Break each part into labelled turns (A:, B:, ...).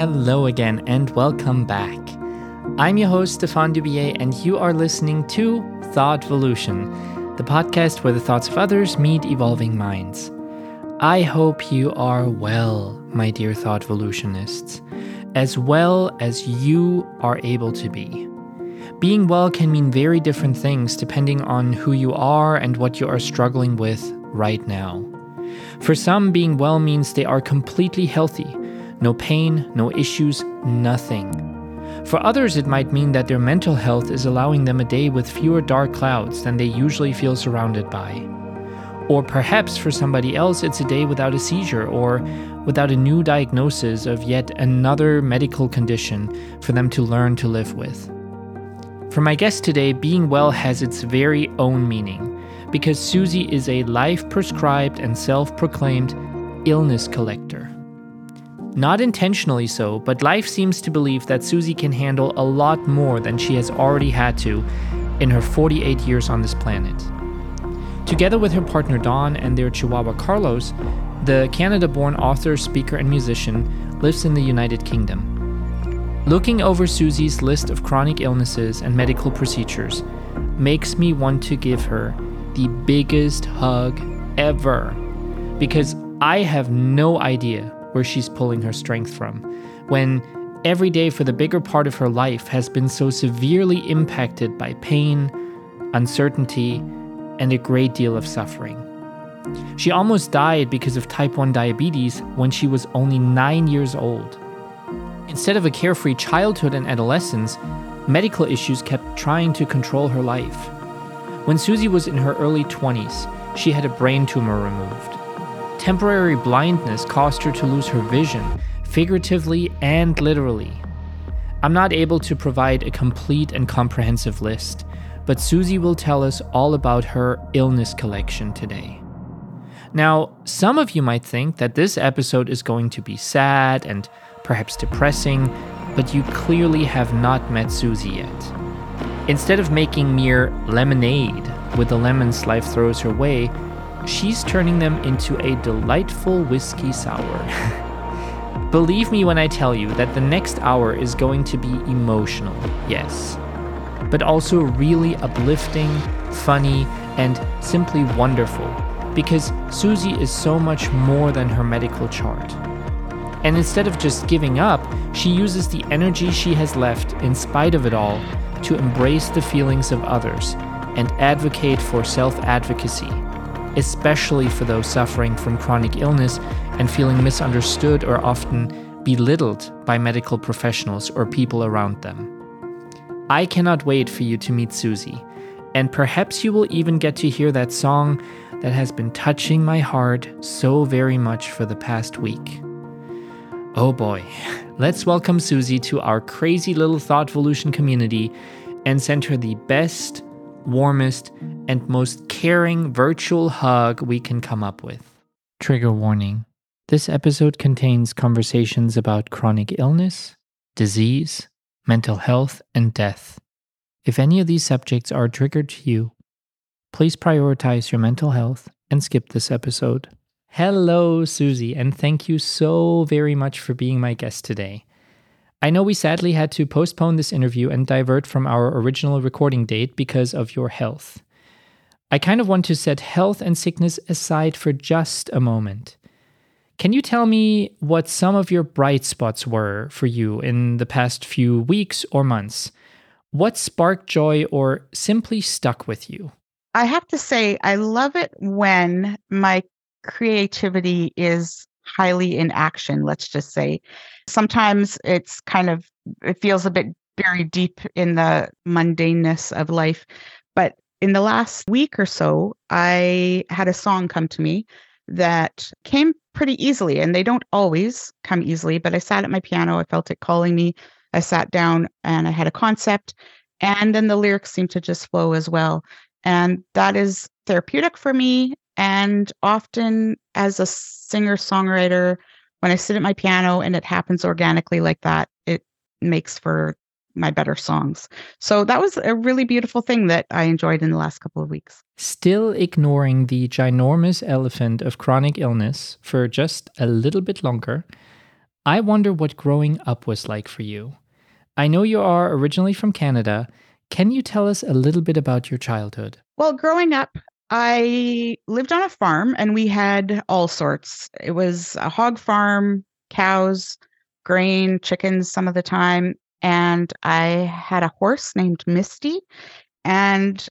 A: Hello again, and welcome back. I'm your host, Stefan Dubier, and you are listening to Thoughtvolution, the podcast where the thoughts of others meet evolving minds. I hope you are well, my dear Thoughtvolutionists, as well as you are able to be. Being well can mean very different things depending on who you are and what you are struggling with right now. For some, being well means they are completely healthy no pain, no issues, nothing. For others, it might mean that their mental health is allowing them a day with fewer dark clouds than they usually feel surrounded by. Or perhaps for somebody else, it's a day without a seizure or without a new diagnosis of yet another medical condition for them to learn to live with. For my guest today, being well has its very own meaning because Susie is a life prescribed and self proclaimed illness collector. Not intentionally so, but life seems to believe that Susie can handle a lot more than she has already had to in her 48 years on this planet. Together with her partner Don and their chihuahua Carlos, the Canada born author, speaker, and musician lives in the United Kingdom. Looking over Susie's list of chronic illnesses and medical procedures makes me want to give her the biggest hug ever because I have no idea where she's pulling her strength from when every day for the bigger part of her life has been so severely impacted by pain, uncertainty, and a great deal of suffering. She almost died because of type 1 diabetes when she was only 9 years old. Instead of a carefree childhood and adolescence, medical issues kept trying to control her life. When Susie was in her early 20s, she had a brain tumor removed. Temporary blindness caused her to lose her vision, figuratively and literally. I'm not able to provide a complete and comprehensive list, but Susie will tell us all about her illness collection today. Now, some of you might think that this episode is going to be sad and perhaps depressing, but you clearly have not met Susie yet. Instead of making mere lemonade with the lemons life throws her way, she's turning them into a delightful whiskey sour. Believe me when I tell you that the next hour is going to be emotional, yes, but also really uplifting, funny, and simply wonderful because Susie is so much more than her medical chart. And instead of just giving up, she uses the energy she has left, in spite of it all, to embrace the feelings of others and advocate for self advocacy especially for those suffering from chronic illness and feeling misunderstood or often belittled by medical professionals or people around them. I cannot wait for you to meet Susie, and perhaps you will even get to hear that song that has been touching my heart so very much for the past week. Oh boy, let's welcome Susie to our crazy little Thoughtvolution community and send her the best, warmest, and most caring virtual hug we can come up with. Trigger warning this episode contains conversations about chronic illness, disease, mental health, and death. If any of these subjects are triggered to you, please prioritize your mental health and skip this episode. Hello, Susie, and thank you so very much for being my guest today. I know we sadly had to postpone this interview and divert from our original recording date because of your health. I kind of want to set health and sickness aside for just a moment. Can you tell me what some of your bright spots were for you in the past few weeks or months? What sparked joy or simply stuck with you?
B: I have to say, I love it when my creativity is highly in action, let's just say. Sometimes it's kind of, it feels a bit buried deep in the mundaneness of life. But in the last week or so, I had a song come to me that came pretty easily, and they don't always come easily, but I sat at my piano, I felt it calling me. I sat down and I had a concept, and then the lyrics seemed to just flow as well. And that is therapeutic for me. And often, as a singer songwriter, when I sit at my piano and it happens organically like that, it makes for my better songs. So that was a really beautiful thing that I enjoyed in the last couple of weeks.
A: Still ignoring the ginormous elephant of chronic illness for just a little bit longer, I wonder what growing up was like for you. I know you are originally from Canada. Can you tell us a little bit about your childhood?
B: Well, growing up, I lived on a farm and we had all sorts. It was a hog farm, cows, grain, chickens some of the time. And I had a horse named Misty. And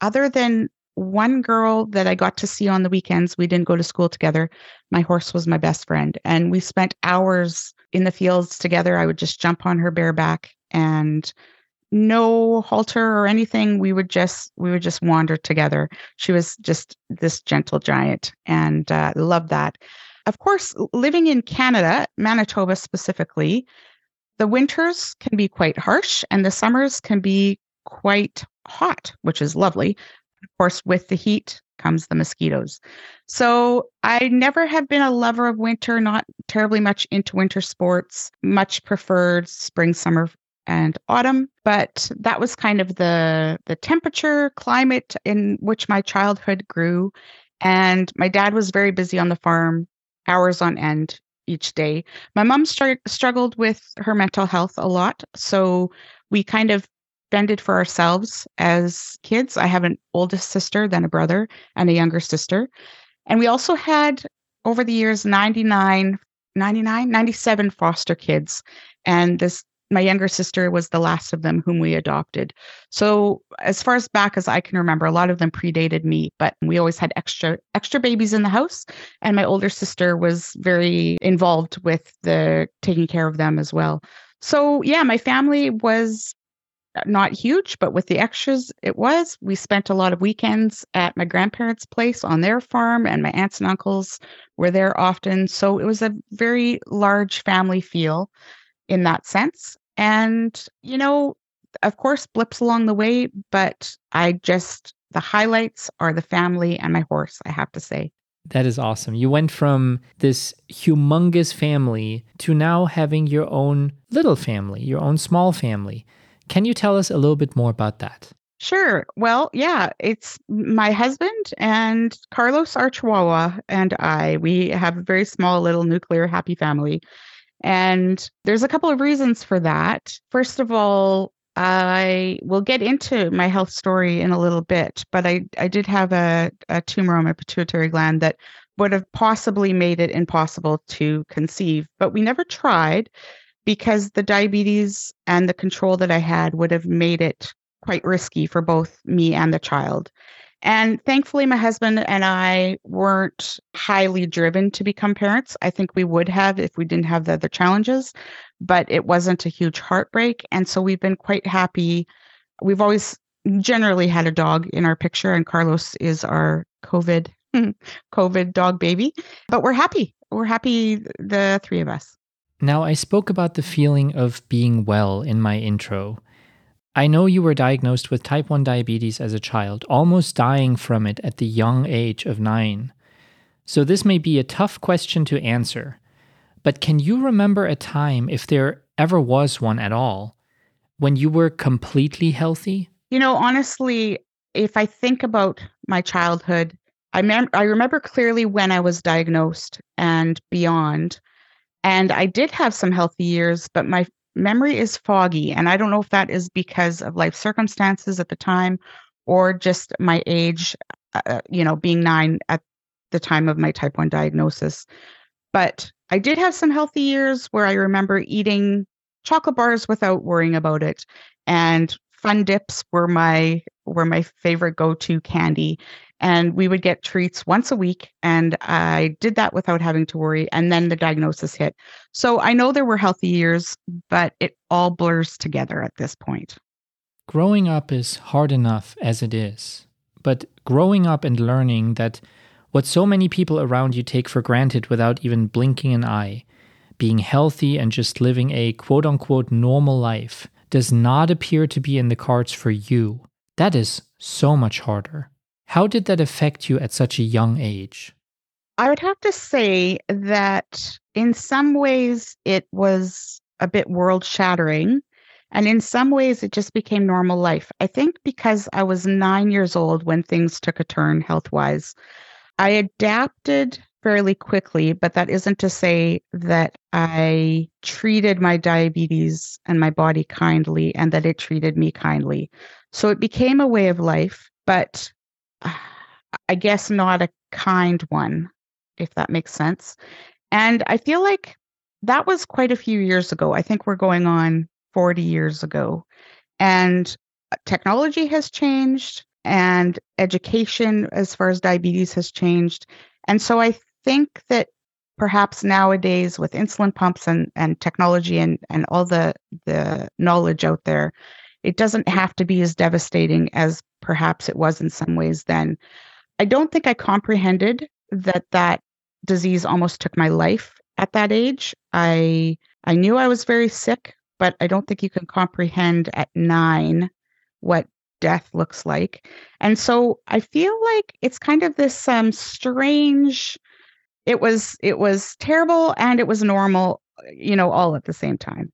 B: other than one girl that I got to see on the weekends, we didn't go to school together. My horse was my best friend. And we spent hours in the fields together. I would just jump on her bareback and no halter or anything. We would just we would just wander together. She was just this gentle giant and uh, loved that. Of course living in canada manitoba specifically the winters can be quite harsh and the summers can be quite hot which is lovely. Of course with the heat comes the mosquitoes. So i never have been a lover of winter not terribly much into winter sports much preferred spring summer and autumn but that was kind of the the temperature climate in which my childhood grew. And my dad was very busy on the farm hours on end each day. My mom struggled with her mental health a lot so we kind of fended for ourselves as kids. I have an oldest sister then a brother and a younger sister. And we also had over the years 99 99 97 foster kids. And this my younger sister was the last of them whom we adopted. So as far as back as I can remember, a lot of them predated me, but we always had extra extra babies in the house and my older sister was very involved with the taking care of them as well. So yeah, my family was not huge, but with the extras, it was. We spent a lot of weekends at my grandparents' place on their farm, and my aunts and uncles were there often. So it was a very large family feel in that sense. And, you know, of course, blips along the way, but I just, the highlights are the family and my horse, I have to say.
A: That is awesome. You went from this humongous family to now having your own little family, your own small family. Can you tell us a little bit more about that?
B: Sure. Well, yeah, it's my husband and Carlos, our Chihuahua, and I. We have a very small little nuclear happy family. And there's a couple of reasons for that. First of all, I will get into my health story in a little bit, but I, I did have a, a tumor on my pituitary gland that would have possibly made it impossible to conceive, but we never tried because the diabetes and the control that I had would have made it quite risky for both me and the child. And thankfully, my husband and I weren't highly driven to become parents. I think we would have if we didn't have the other challenges, but it wasn't a huge heartbreak. And so we've been quite happy. We've always generally had a dog in our picture, and Carlos is our COVID COVID dog baby. But we're happy. We're happy, the three of us.
A: Now, I spoke about the feeling of being well in my intro. I know you were diagnosed with type 1 diabetes as a child, almost dying from it at the young age of nine. So, this may be a tough question to answer, but can you remember a time, if there ever was one at all, when you were completely healthy?
B: You know, honestly, if I think about my childhood, I, mem- I remember clearly when I was diagnosed and beyond. And I did have some healthy years, but my memory is foggy. And I don't know if that is because of life circumstances at the time or just my age, uh, uh, you know, being nine at the time of my type 1 diagnosis. But I did have some healthy years where I remember eating chocolate bars without worrying about it. And fun dips were my were my favorite go-to candy and we would get treats once a week and i did that without having to worry and then the diagnosis hit. So i know there were healthy years but it all blurs together at this point.
A: Growing up is hard enough as it is but growing up and learning that what so many people around you take for granted without even blinking an eye being healthy and just living a quote unquote normal life does not appear to be in the cards for you. That is so much harder how did that affect you at such a young age?
B: I would have to say that in some ways it was a bit world shattering. And in some ways, it just became normal life. I think because I was nine years old when things took a turn health wise, I adapted fairly quickly, but that isn't to say that I treated my diabetes and my body kindly and that it treated me kindly. So it became a way of life, but I guess not a kind one, if that makes sense. And I feel like that was quite a few years ago. I think we're going on 40 years ago. And uh, technology has changed and education as far as diabetes has changed. And so I think that perhaps nowadays with insulin pumps and, and technology and, and all the, the knowledge out there, it doesn't have to be as devastating as perhaps it was in some ways then. I don't think I comprehended that that disease almost took my life at that age. I I knew I was very sick, but I don't think you can comprehend at 9 what death looks like. And so I feel like it's kind of this um strange it was it was terrible and it was normal, you know, all at the same time.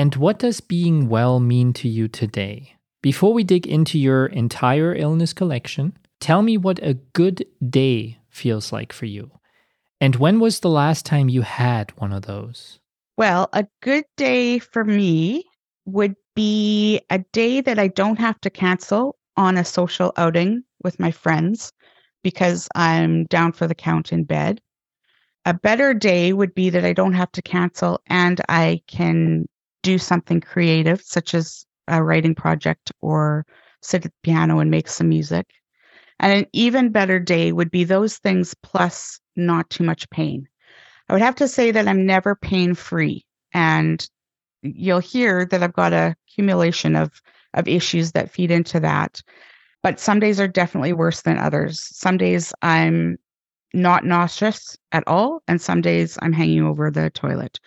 A: And what does being well mean to you today? Before we dig into your entire illness collection, tell me what a good day feels like for you. And when was the last time you had one of those?
B: Well, a good day for me would be a day that I don't have to cancel on a social outing with my friends because I'm down for the count in bed. A better day would be that I don't have to cancel and I can do something creative, such as a writing project or sit at the piano and make some music. And an even better day would be those things plus not too much pain. I would have to say that I'm never pain free. And you'll hear that I've got a accumulation of, of issues that feed into that. But some days are definitely worse than others. Some days I'm not nauseous at all, and some days I'm hanging over the toilet.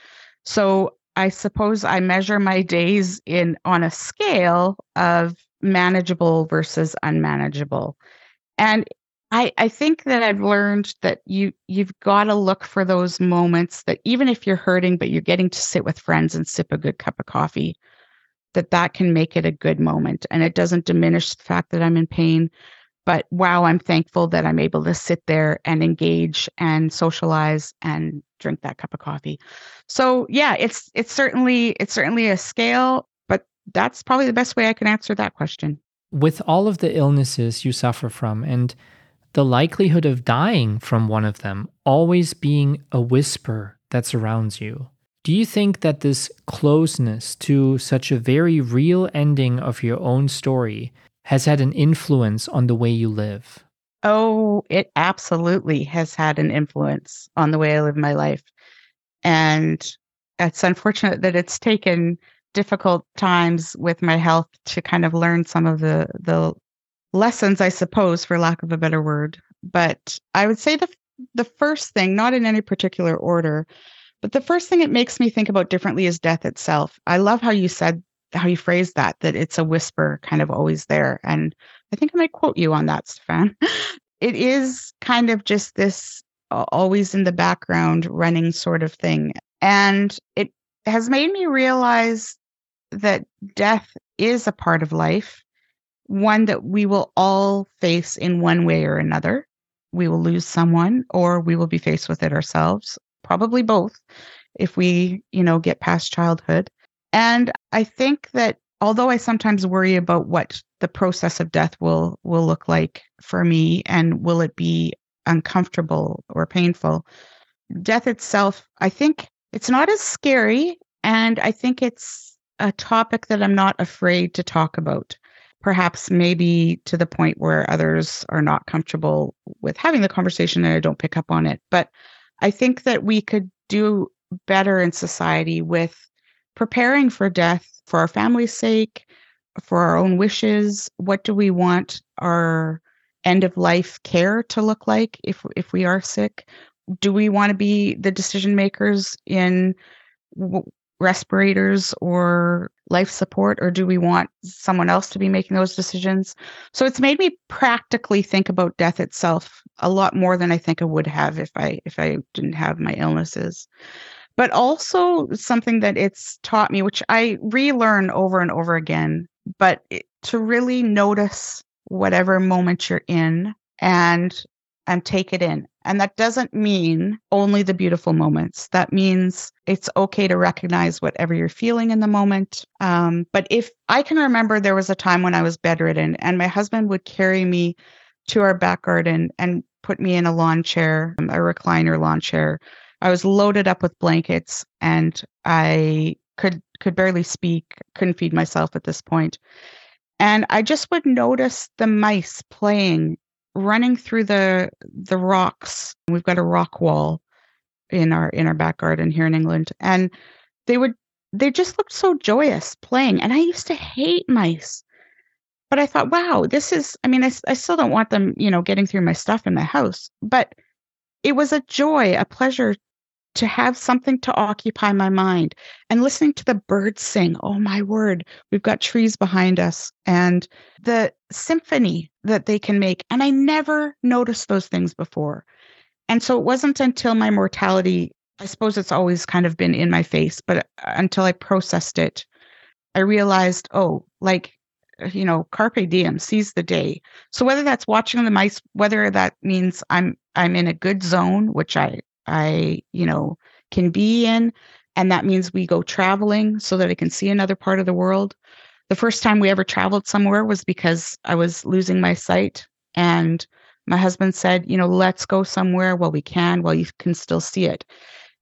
B: So I suppose I measure my days in on a scale of manageable versus unmanageable. And I, I think that I've learned that you you've got to look for those moments that even if you're hurting, but you're getting to sit with friends and sip a good cup of coffee, that that can make it a good moment, and it doesn't diminish the fact that I'm in pain. But wow, I'm thankful that I'm able to sit there and engage and socialize and drink that cup of coffee. So yeah, it's it's certainly it's certainly a scale, but that's probably the best way I can answer that question.
A: With all of the illnesses you suffer from and the likelihood of dying from one of them always being a whisper that surrounds you. Do you think that this closeness to such a very real ending of your own story has had an influence on the way you live?
B: Oh, it absolutely has had an influence on the way I live my life. And it's unfortunate that it's taken difficult times with my health to kind of learn some of the the lessons, I suppose, for lack of a better word. But I would say the the first thing, not in any particular order, but the first thing it makes me think about differently is death itself. I love how you said how you phrased that, that it's a whisper kind of always there. And I think I might quote you on that, Stefan. it is kind of just this always in the background running sort of thing. And it has made me realize that death is a part of life one that we will all face in one way or another. We will lose someone or we will be faced with it ourselves, probably both if we, you know, get past childhood. And I think that although I sometimes worry about what the process of death will will look like for me and will it be uncomfortable or painful, death itself, I think it's not as scary and I think it's a topic that I'm not afraid to talk about perhaps maybe to the point where others are not comfortable with having the conversation and I don't pick up on it. But I think that we could do better in society with preparing for death for our family's sake, for our own wishes. What do we want our end of life care to look like if if we are sick? Do we want to be the decision makers in respirators or life support or do we want someone else to be making those decisions so it's made me practically think about death itself a lot more than i think i would have if i if i didn't have my illnesses but also something that it's taught me which i relearn over and over again but it, to really notice whatever moment you're in and and take it in And that doesn't mean only the beautiful moments. That means it's okay to recognize whatever you're feeling in the moment. Um, but if I can remember, there was a time when I was bedridden and my husband would carry me to our back garden and put me in a lawn chair, a recliner lawn chair. I was loaded up with blankets and I could could barely speak, couldn't feed myself at this point. And I just would notice the mice playing running through the the rocks. We've got a rock wall in our in our back garden here in England, and they would they just looked so joyous playing. And I used to hate mice, but I thought, wow, this is. I mean, I I still don't want them, you know, getting through my stuff in my house, but it was a joy, a pleasure to have something to occupy my mind and listening to the birds sing. Oh my word, we've got trees behind us and the symphony that they can make. And I never noticed those things before. And so it wasn't until my mortality, I suppose it's always kind of been in my face, but uh, until I processed it, I realized, oh, like, uh, you know, carpe diem, seize the day. So whether that's watching the mice, whether that means I'm I'm in a good zone, which I I, you know, can be in. And that means we go traveling so that I can see another part of the world. The first time we ever traveled somewhere was because I was losing my sight. And my husband said, you know, let's go somewhere while we can, while you can still see it.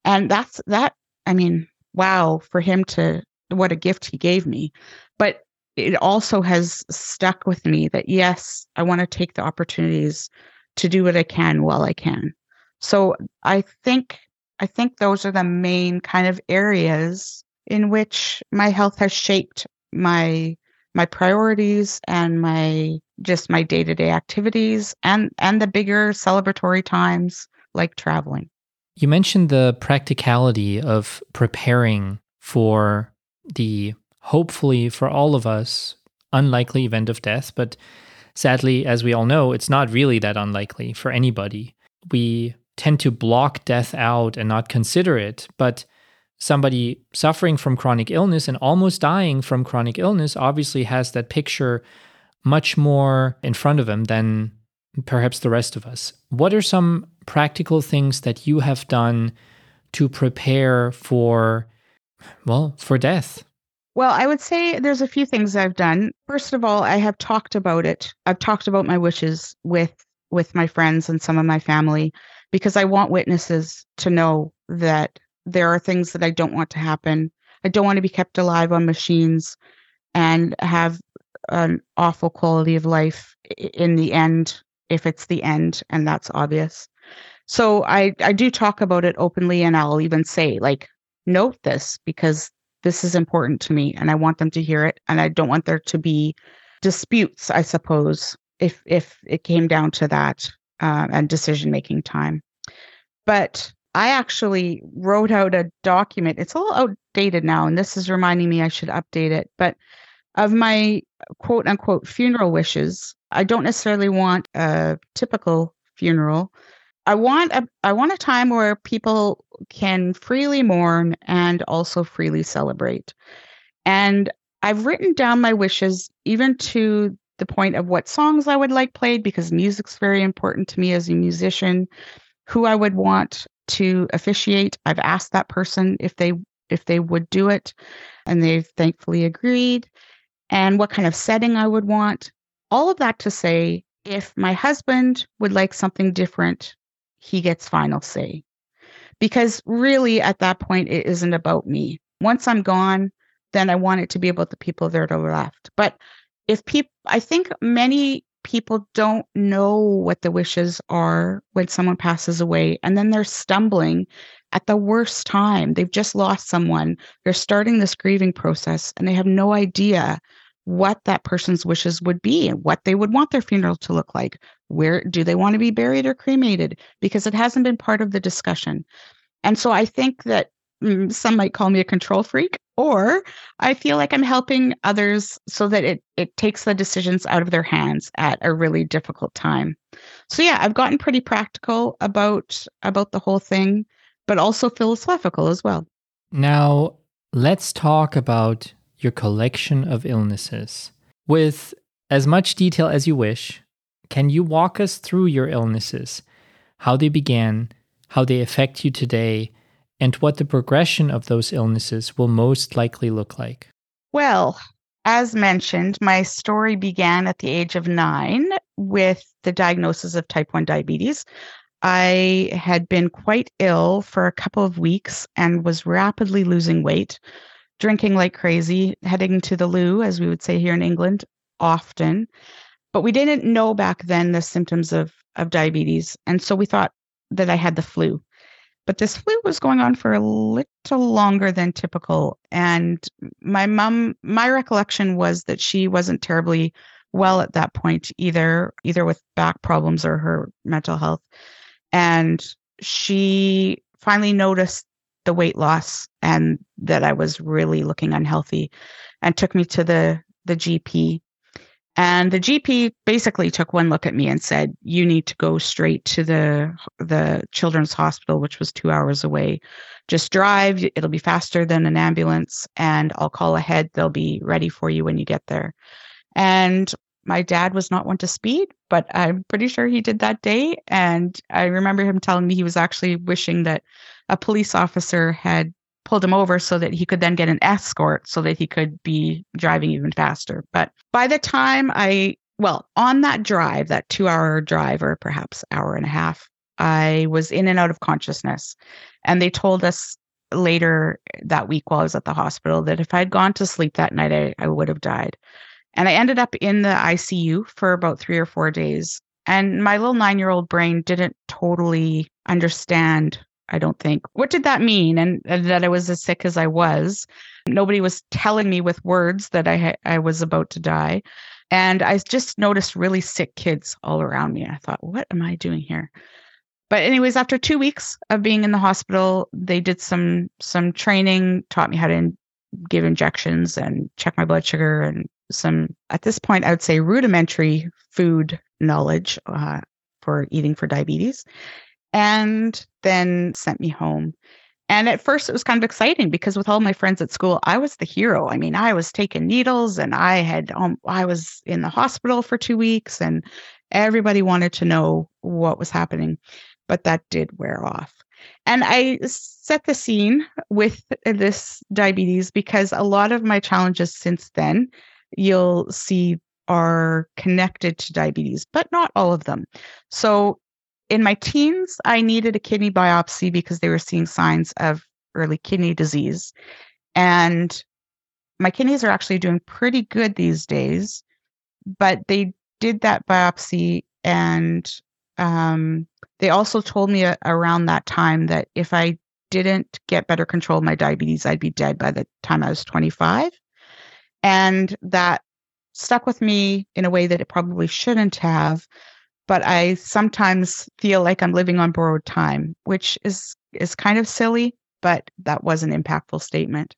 B: And that's that. I mean, wow, for him to, what a gift he gave me. But it also has stuck with me that yes, I want to take the opportunities to do what I can while I can. So I think I think those are the main kind of areas in which my health has shaped my my priorities and my just my day-to-day activities and and the bigger celebratory times like traveling.
A: You mentioned the practicality of preparing for the hopefully for all of us unlikely event of death, but sadly as we all know, it's not really that unlikely for anybody. We tend to block death out and not consider it. But somebody suffering from chronic illness and almost dying from chronic illness obviously has that picture much more in front of him than perhaps the rest of us. What are some practical things that you have done to prepare for, well, for death?
B: Well, I would say there's a few things I've done. First of all, I have talked about it. I've talked about my wishes with with my friends and some of my family because I want witnesses to know that there are things that I don't want to happen. I don't want to be kept alive on machines and have an awful quality of life in the end if it's the end and that's obvious. So I I do talk about it openly and I'll even say like note this because this is important to me and I want them to hear it and I don't want there to be disputes I suppose if if it came down to that uh, and decision making time. But I actually wrote out a document. It's all outdated now, and this is reminding me I should update it. But of my quote unquote funeral wishes, I don't necessarily want a typical funeral. I want a I want a time where people can freely mourn and also freely celebrate. And I've written down my wishes even to the point of what songs I would like played because music's very important to me as a musician. Who I would want to officiate. I've asked that person if they if they would do it, and they've thankfully agreed. And what kind of setting I would want. All of that to say, if my husband would like something different, he gets final say. Because really, at that point, it isn't about me. Once I'm gone, then I want it to be about the people that are left. But if people, I think many people don't know what the wishes are when someone passes away, and then they're stumbling at the worst time. They've just lost someone. They're starting this grieving process, and they have no idea what that person's wishes would be and what they would want their funeral to look like. Where do they want to be buried or cremated? Because it hasn't been part of the discussion. And so I think that mm, some might call me a control freak or I feel like I'm helping others so that it it takes the decisions out of their hands at a really difficult time. So yeah, I've gotten pretty practical about about the whole thing, but also philosophical as well.
A: Now, let's talk about your collection of illnesses. With as much detail as you wish, can you walk us through your illnesses? how they began, how they affect you today, and what the progression of those illnesses will most likely look like.
B: Well, as mentioned, my story began at the age of nine with the diagnosis of type 1 diabetes. I had been quite ill for a couple of weeks and was rapidly losing weight, drinking like crazy, heading to the loo, as we would say here in England, often. But we didn't know back then the symptoms of, of diabetes. And so we thought that I had the flu. But this flu was going on for a little longer than typical. And my mom, my recollection was that she wasn't terribly well at that point either, either with back problems or her mental health. And she finally noticed the weight loss and that I was really looking unhealthy and took me to the the GP and the GP basically took one look at me and said, "You need to go straight to the the children's hospital, which was 2 hours away. Just drive, it'll be faster than an ambulance and I'll call ahead. They'll be ready for you when you get there." And my dad was not one to speed, but I'm pretty sure he did that day and I remember him telling me he was actually wishing that a police officer had pulled him over so that he could then get an escort so that he could be driving even faster. But by the time I, well, on that drive, that two hour drive or perhaps hour and a half, I was in and out of consciousness. And they told us later that week while I was at the hospital that if I'd gone to sleep that night, I, I would have died. And I ended up in the ICU for about three or four days. And my little nine year old brain didn't totally understand I don't think. What did that mean? And, and, that I was as sick as I was. Nobody was telling me with words that I I was about to die. And I just noticed really sick kids all around me. I thought, what am I doing here? But anyways, after 2 weeks of being in the hospital, they did some some training, taught me how to in- give injections and check my blood sugar and some at this point I would say rudimentary food knowledge uh, for eating for diabetes and then sent me home. And at first, it was kind of exciting because with all my friends at school, I was the hero. I mean, I was taking needles, and I had um, I was in the hospital for two weeks, and everybody wanted to know what was happening. But that did wear off. And I set the scene with this diabetes because a lot of my challenges since then, you'll see, are connected to diabetes, but not all of them. So in my teens, I needed a kidney biopsy because they were seeing signs of early kidney disease. And my kidneys are actually doing pretty good these days, but they did that biopsy and um, they also told me a- around that time that if I didn't get better control of my diabetes, I'd be dead by the time I was 25. And that stuck with me in a way that it probably shouldn't have but I sometimes feel like I'm living on borrowed time, which is is kind of silly, but that was an impactful statement.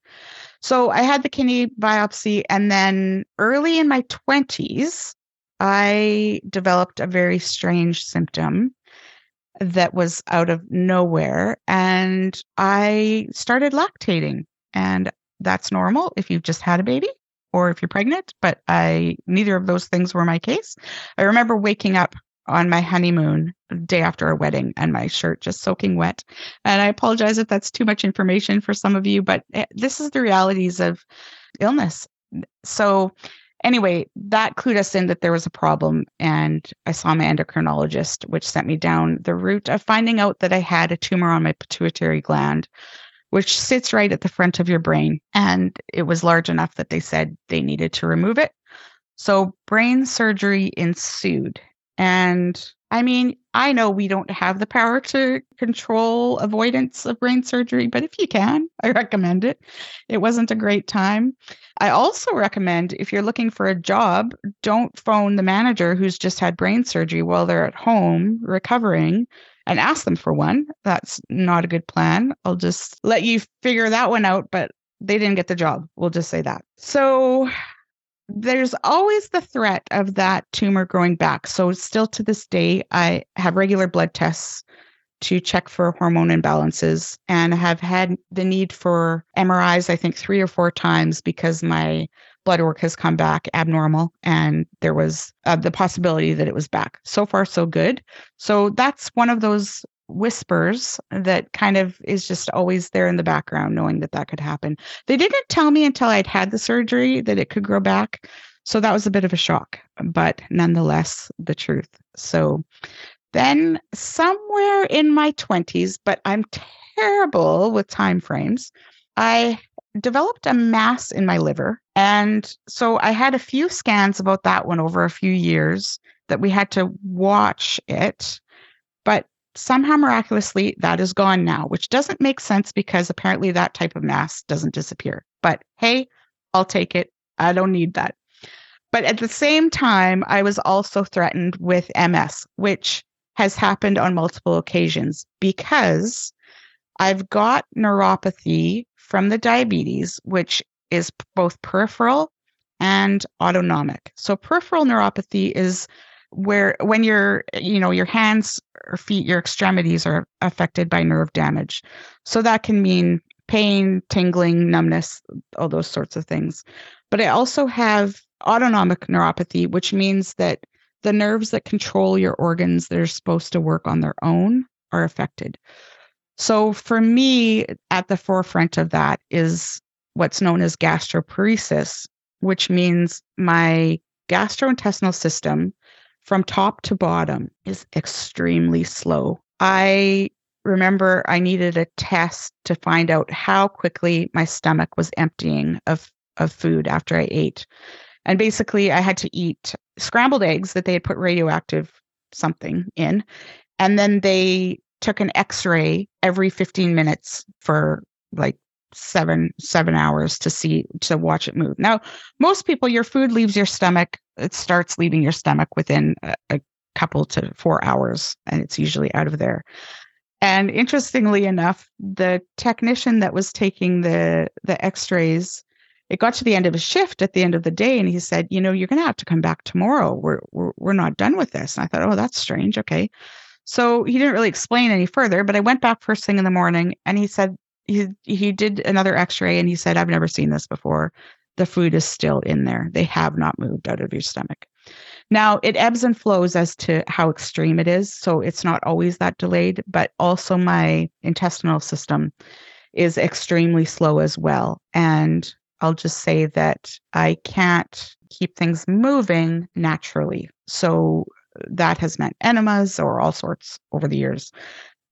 B: So I had the kidney biopsy and then early in my 20s I developed a very strange symptom that was out of nowhere and I started lactating and that's normal if you've just had a baby or if you're pregnant, but I neither of those things were my case. I remember waking up on my honeymoon day after a wedding and my shirt just soaking wet. And I apologize if that's too much information for some of you, but eh, this is the realities of illness. So, anyway, that clued us in that there was a problem. And I saw my endocrinologist, which sent me down the route of finding out that I had a tumor on my pituitary gland. Which sits right at the front of your brain. And it was large enough that they said they needed to remove it. So brain surgery ensued. And I mean, I know we don't have the power to control avoidance of brain surgery, but if you can, I recommend it. It wasn't a great time. I also recommend if you're looking for a job, don't phone the manager who's just had brain surgery while they're at home recovering and ask them for one. That's not a good plan. I'll just let you figure that one out, but they didn't get the job. We'll just say that. So there's always the threat of that tumor growing back. So, still to this day, I have regular blood tests to check for hormone imbalances and have had the need for MRIs, I think, three or four times because my blood work has come back abnormal and there was uh, the possibility that it was back. So far, so good. So that's one of those whispers that kind of is just always there in the background, knowing that that could happen. They didn't tell me until I'd had the surgery that it could grow back. So that was a bit of a shock, but nonetheless, the truth. So then, somewhere in my 20s, but I'm terrible with time frames, I developed a mass in my liver. And so I had a few scans about that one over a few years that we had to watch it. But somehow miraculously, that is gone now, which doesn't make sense because apparently that type of mass doesn't disappear. But hey, I'll take it. I don't need that. But at the same time, I was also threatened with MS, which has happened on multiple occasions because I've got neuropathy from the diabetes, which is both peripheral and autonomic. So peripheral neuropathy is where when your you know your hands or feet your extremities are affected by nerve damage. So that can mean pain tingling numbness all those sorts of things. But i also have autonomic neuropathy which means that the nerves that control your organs that are supposed to work on their own are affected. So for me at the forefront of that is what's known as gastroparesis which means my gastrointestinal system from top to bottom is extremely slow. I remember I needed a test to find out how quickly my stomach was emptying of, of food after I ate. And basically, I had to eat scrambled eggs that they had put radioactive something in. And then they took an x ray every 15 minutes for like seven seven hours to see to watch it move. Now most people your food leaves your stomach it starts leaving your stomach within a, a couple to four hours and it's usually out of there. And interestingly enough the technician that was taking the the x-rays it got to the end of his shift at the end of the day and he said you know you're going to have to come back tomorrow. We're, we're we're not done with this. And i thought oh that's strange. Okay. So he didn't really explain any further but i went back first thing in the morning and he said he he did another x-ray and he said i've never seen this before. The food is still in there. They have not moved out of your stomach. Now it ebbs and flows as to how extreme it is so it's not always that delayed but also my intestinal system is extremely slow as well. And i'll just say that i can't keep things moving naturally. So that has meant enemas or all sorts over the years.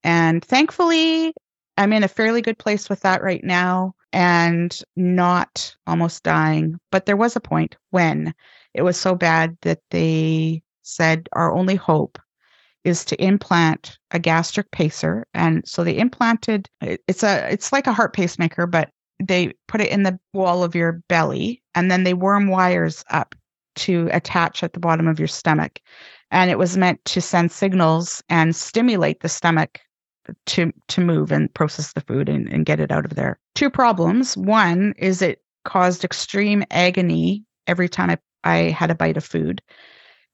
B: And thankfully I'm in a fairly good place with that right now and not almost dying. But there was a point when it was so bad that they said our only hope is to implant a gastric pacer and so they implanted it's a it's like a heart pacemaker but they put it in the wall of your belly and then they worm wires up to attach at the bottom of your stomach and it was meant to send signals and stimulate the stomach to to move and process the food and, and get it out of there. Two problems. One is it caused extreme agony every time I, I had a bite of food.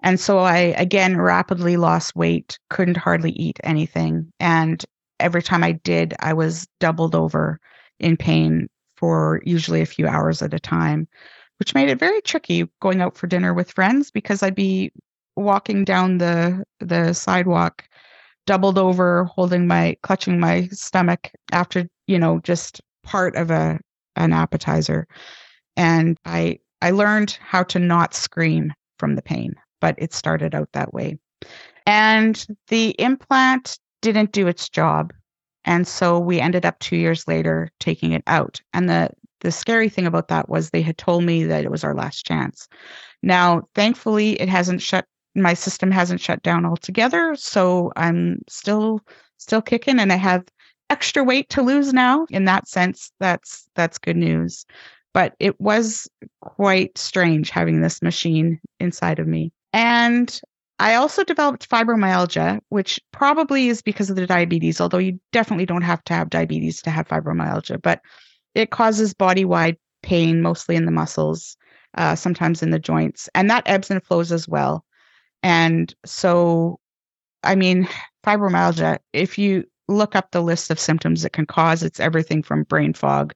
B: And so I again rapidly lost weight, couldn't hardly eat anything. And every time I did, I was doubled over in pain for usually a few hours at a time, which made it very tricky going out for dinner with friends because I'd be walking down the the sidewalk doubled over, holding my, clutching my stomach after, you know, just part of a, an appetizer. And I, I learned how to not scream from the pain, but it started out that way. And the implant didn't do its job. And so we ended up two years later taking it out. And the, the scary thing about that was they had told me that it was our last chance. Now, thankfully, it hasn't shut my system hasn't shut down altogether so i'm still still kicking and i have extra weight to lose now. In that sense that's that's good news. But it was quite strange having this machine inside of me. And i also developed fibromyalgia which probably is because of the diabetes although you definitely don't have to have diabetes to have fibromyalgia but it causes body wide pain mostly in the muscles uh, sometimes in the joints and that ebbs and flows as well and so, I mean, fibromyalgia, if you look up the list of symptoms it can cause, it's everything from brain fog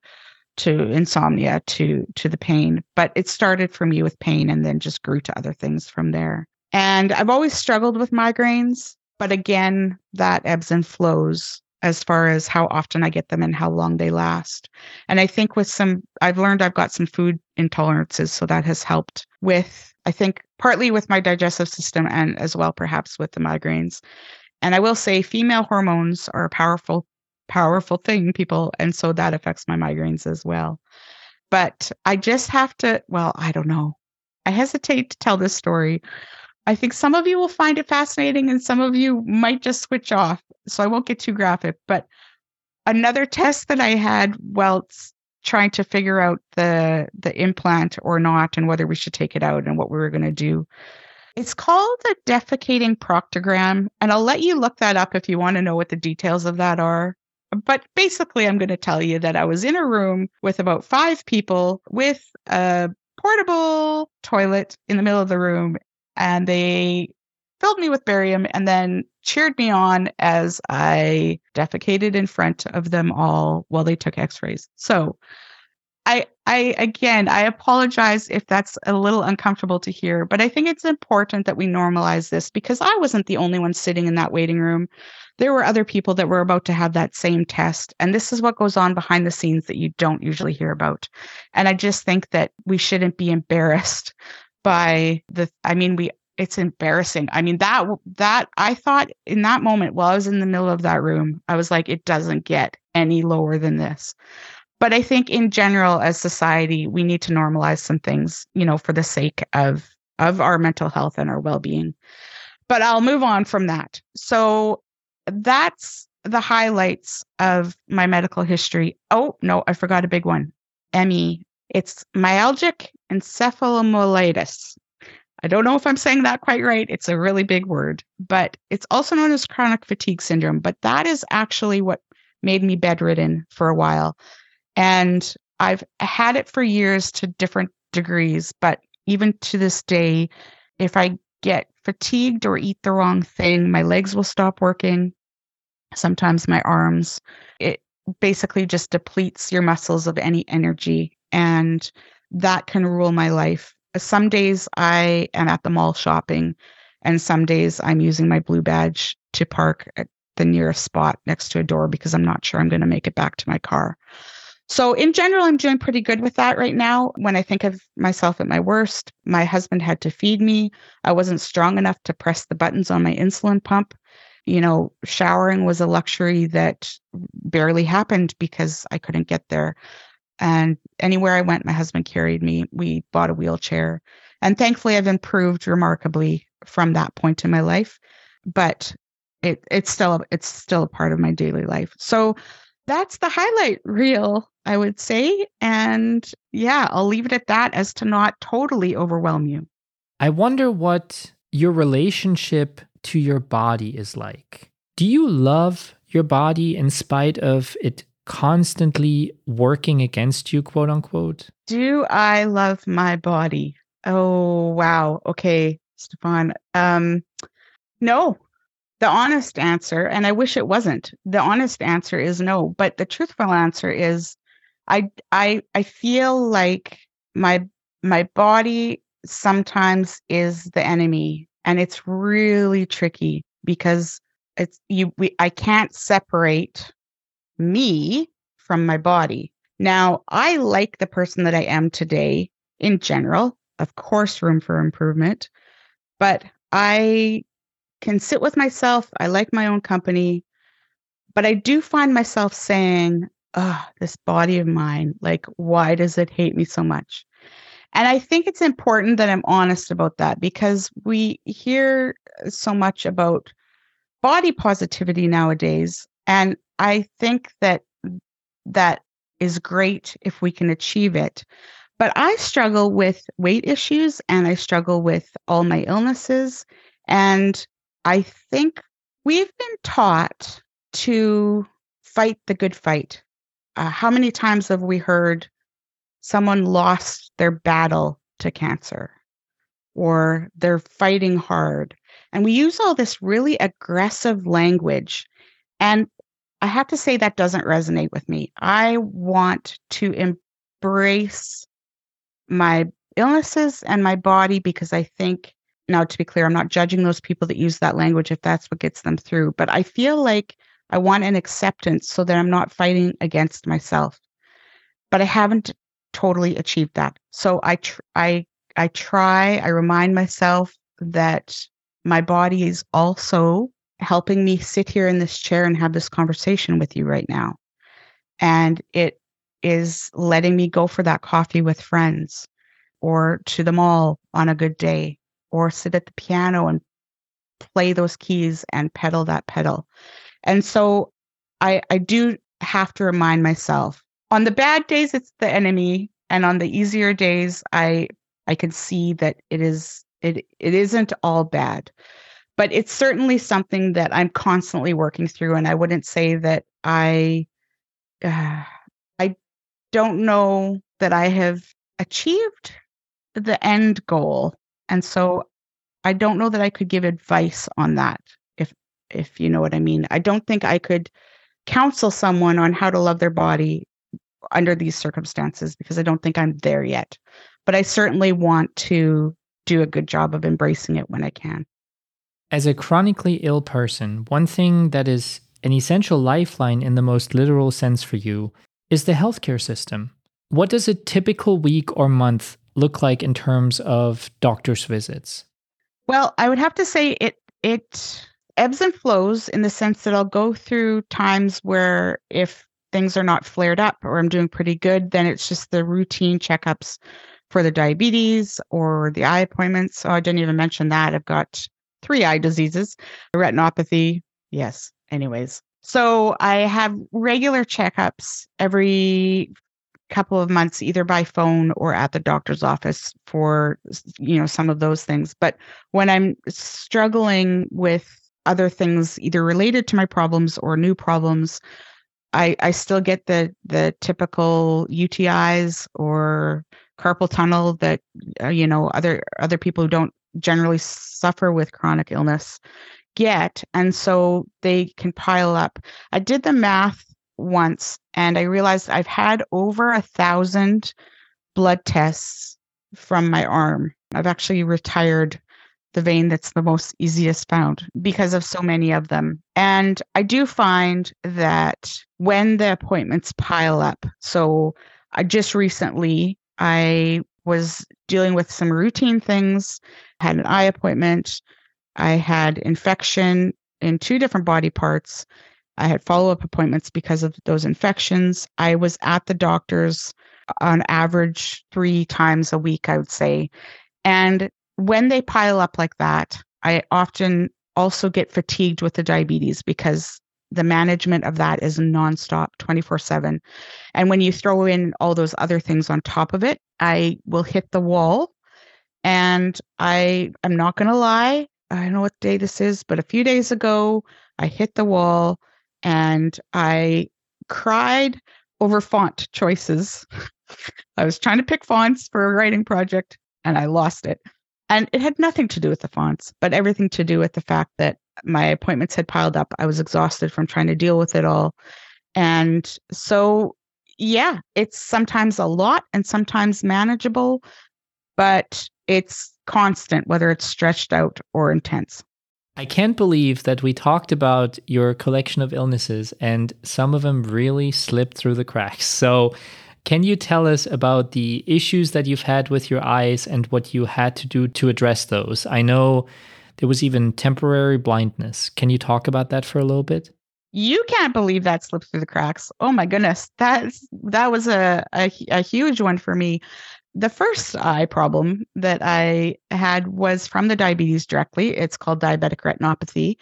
B: to insomnia to to the pain. But it started for me with pain and then just grew to other things from there. And i've always struggled with migraines but again that ebbs and flows as far as how often i get them and how long they last and i think with some i've learned i've got some food intolerances so that has helped with i think partly with my digestive system and as well perhaps with the migraines and i will say female hormones are a powerful powerful thing, people. And so that affects my migraines as well. But I just have to, well, I don't know. I hesitate to tell this story. I think some of you will find it fascinating and some of you might just switch off. So I won't get too graphic. But another test that I had whilst trying to figure out the the implant or not and whether we should take it out and what we were going to do. It's called a defecating proctogram and I'll let you look that up if you want to know what the details of that are. But basically, I'm going to tell you that I was in a room with about five people with a portable toilet in the middle of the room, and they filled me with barium and then cheered me on as I defecated in front of them all while they took x-rays. So I I again I apologize if that's a little uncomfortable to hear, but I think it's important that we normalize this because I wasn't the only one sitting in that waiting room there were other people that were about to have that same test. And this is what goes on behind the scenes that you don't usually hear about. And I just think that we shouldn't be embarrassed by the, I mean, we, it's embarrassing. I mean, that, that I thought in that moment while I was in the middle of that room, I was like, it doesn't get any lower than this. But I think in general, as society, we need to normalize some things, you know, for the sake of, of our mental health and our well being but I'll move on from that. So that's the highlights of my medical history. Oh, no, I forgot a big one. ME. It's myalgic encephalomyelitis. I don't know if I'm saying that quite right. It's a really big word, but it's also known as chronic fatigue syndrome. But that is actually what made me bedridden for a while. And I've had it for years to different degrees, but even to this day, if I get fatigued or eat the wrong thing, my legs will stop working. Sometimes my arms. It basically just depletes your muscles of any energy. And that can rule my life. Some days I am at the mall shopping, and some days I'm using my blue badge to park at the nearest spot next to a door because I'm not sure I'm going to make it back to my car. So, in general, I'm doing pretty good with that right now. When I think of myself at my worst, my husband had to feed me. I wasn't strong enough to press the buttons on my insulin pump. You know, showering was a luxury that barely happened because I couldn't get there. And anywhere I went, my husband carried me. We bought a wheelchair. And thankfully, I've improved remarkably from that point in my life. But it, it's still it's still a part of my daily life. So that's the highlight reel, I would say. And yeah, I'll leave it at that as to not totally overwhelm you.
A: I wonder what your relationship to your body is like. Do you love your body in spite of it constantly working against you, quote unquote?
B: Do I love my body? Oh, wow. Okay, Stefan. Um, no, the honest answer, and I wish it wasn't, the honest answer is no. But the truthful answer is I I I feel like my my body sometimes is the enemy and it's really tricky because it's you we I can't separate me from my body. Now, I like the person that I am today in general, of course room for improvement, but I can sit with myself. I like my own company. But I do find myself saying, oh, this body of mine, like, why does it hate me so much? And I think it's important that I'm honest about that because we hear so much about body positivity nowadays. And I think that that is great if we can achieve it. But I struggle with weight issues and I struggle with all my illnesses. And I think we've been taught to fight the good fight. Uh, how many times have we heard someone lost their battle to cancer or they're fighting hard? And we use all this really aggressive language. And I have to say that doesn't resonate with me. I want to embrace my illnesses and my body because I think, now to be clear, I'm not judging those people that use that language if that's what gets them through, but I feel like I want an acceptance so that I'm not fighting against myself. But I haven't totally achieved that. So I tr- I I try, I remind myself that my body is also helping me sit here in this chair and have this conversation with you right now. And it is letting me go for that coffee with friends or to the mall on a good day or sit at the piano and play those keys and pedal that pedal. And so I I do have to remind myself on the bad days it's the enemy and on the easier days I I can see that it is it it isn't all bad. But it's certainly something that I'm constantly working through and I wouldn't say that I uh, I don't know that I have achieved the end goal. And so I don't know that I could give advice on that if if you know what I mean. I don't think I could counsel someone on how to love their body under these circumstances because I don't think I'm there yet. But I certainly want to do a good job of embracing it when I can.
A: As a chronically ill person, one thing that is an essential lifeline in the most literal sense for you is the healthcare system. What does a typical week or month look like in terms of doctor's visits?
B: Well, I would have to say it it ebbs and flows in the sense that I'll go through times where if things are not flared up or I'm doing pretty good, then it's just the routine checkups for the diabetes or the eye appointments. Oh, I didn't even mention that. I've got three eye diseases, retinopathy. Yes. Anyways, so I have regular checkups every couple of months either by phone or at the doctor's office for you know some of those things but when i'm struggling with other things either related to my problems or new problems i i still get the the typical utis or carpal tunnel that uh, you know other other people who don't generally suffer with chronic illness get and so they can pile up i did the math once and I realized I've had over a thousand blood tests from my arm. I've actually retired the vein that's the most easiest found because of so many of them. And I do find that when the appointments pile up, so I just recently I was dealing with some routine things, had an eye appointment, I had infection in two different body parts I had follow up appointments because of those infections. I was at the doctor's on average three times a week, I would say. And when they pile up like that, I often also get fatigued with the diabetes because the management of that is nonstop 24 7. And when you throw in all those other things on top of it, I will hit the wall. And I am not going to lie. I don't know what day this is, but a few days ago, I hit the wall and I cried over font choices. I was trying to pick fonts for a writing project and I lost it. And it had nothing to do with the fonts, but everything to do with the fact that my appointments had piled up. I was exhausted from trying to deal with it all. And so, yeah, it's sometimes a lot and sometimes manageable, but it's constant, whether it's stretched out or intense.
A: I can't believe that we talked about your collection of illnesses and some of them really slipped through the cracks. So, can you tell us about the issues that you've had with your eyes and what you had to do to address those? I know there was even temporary blindness. Can you talk about that for a little bit?
B: You can't believe that slipped through the cracks. Oh my goodness, that's that was a, a, a huge one for me the first eye problem that I had was from the diabetes directly. It's called diabetic retinopathy.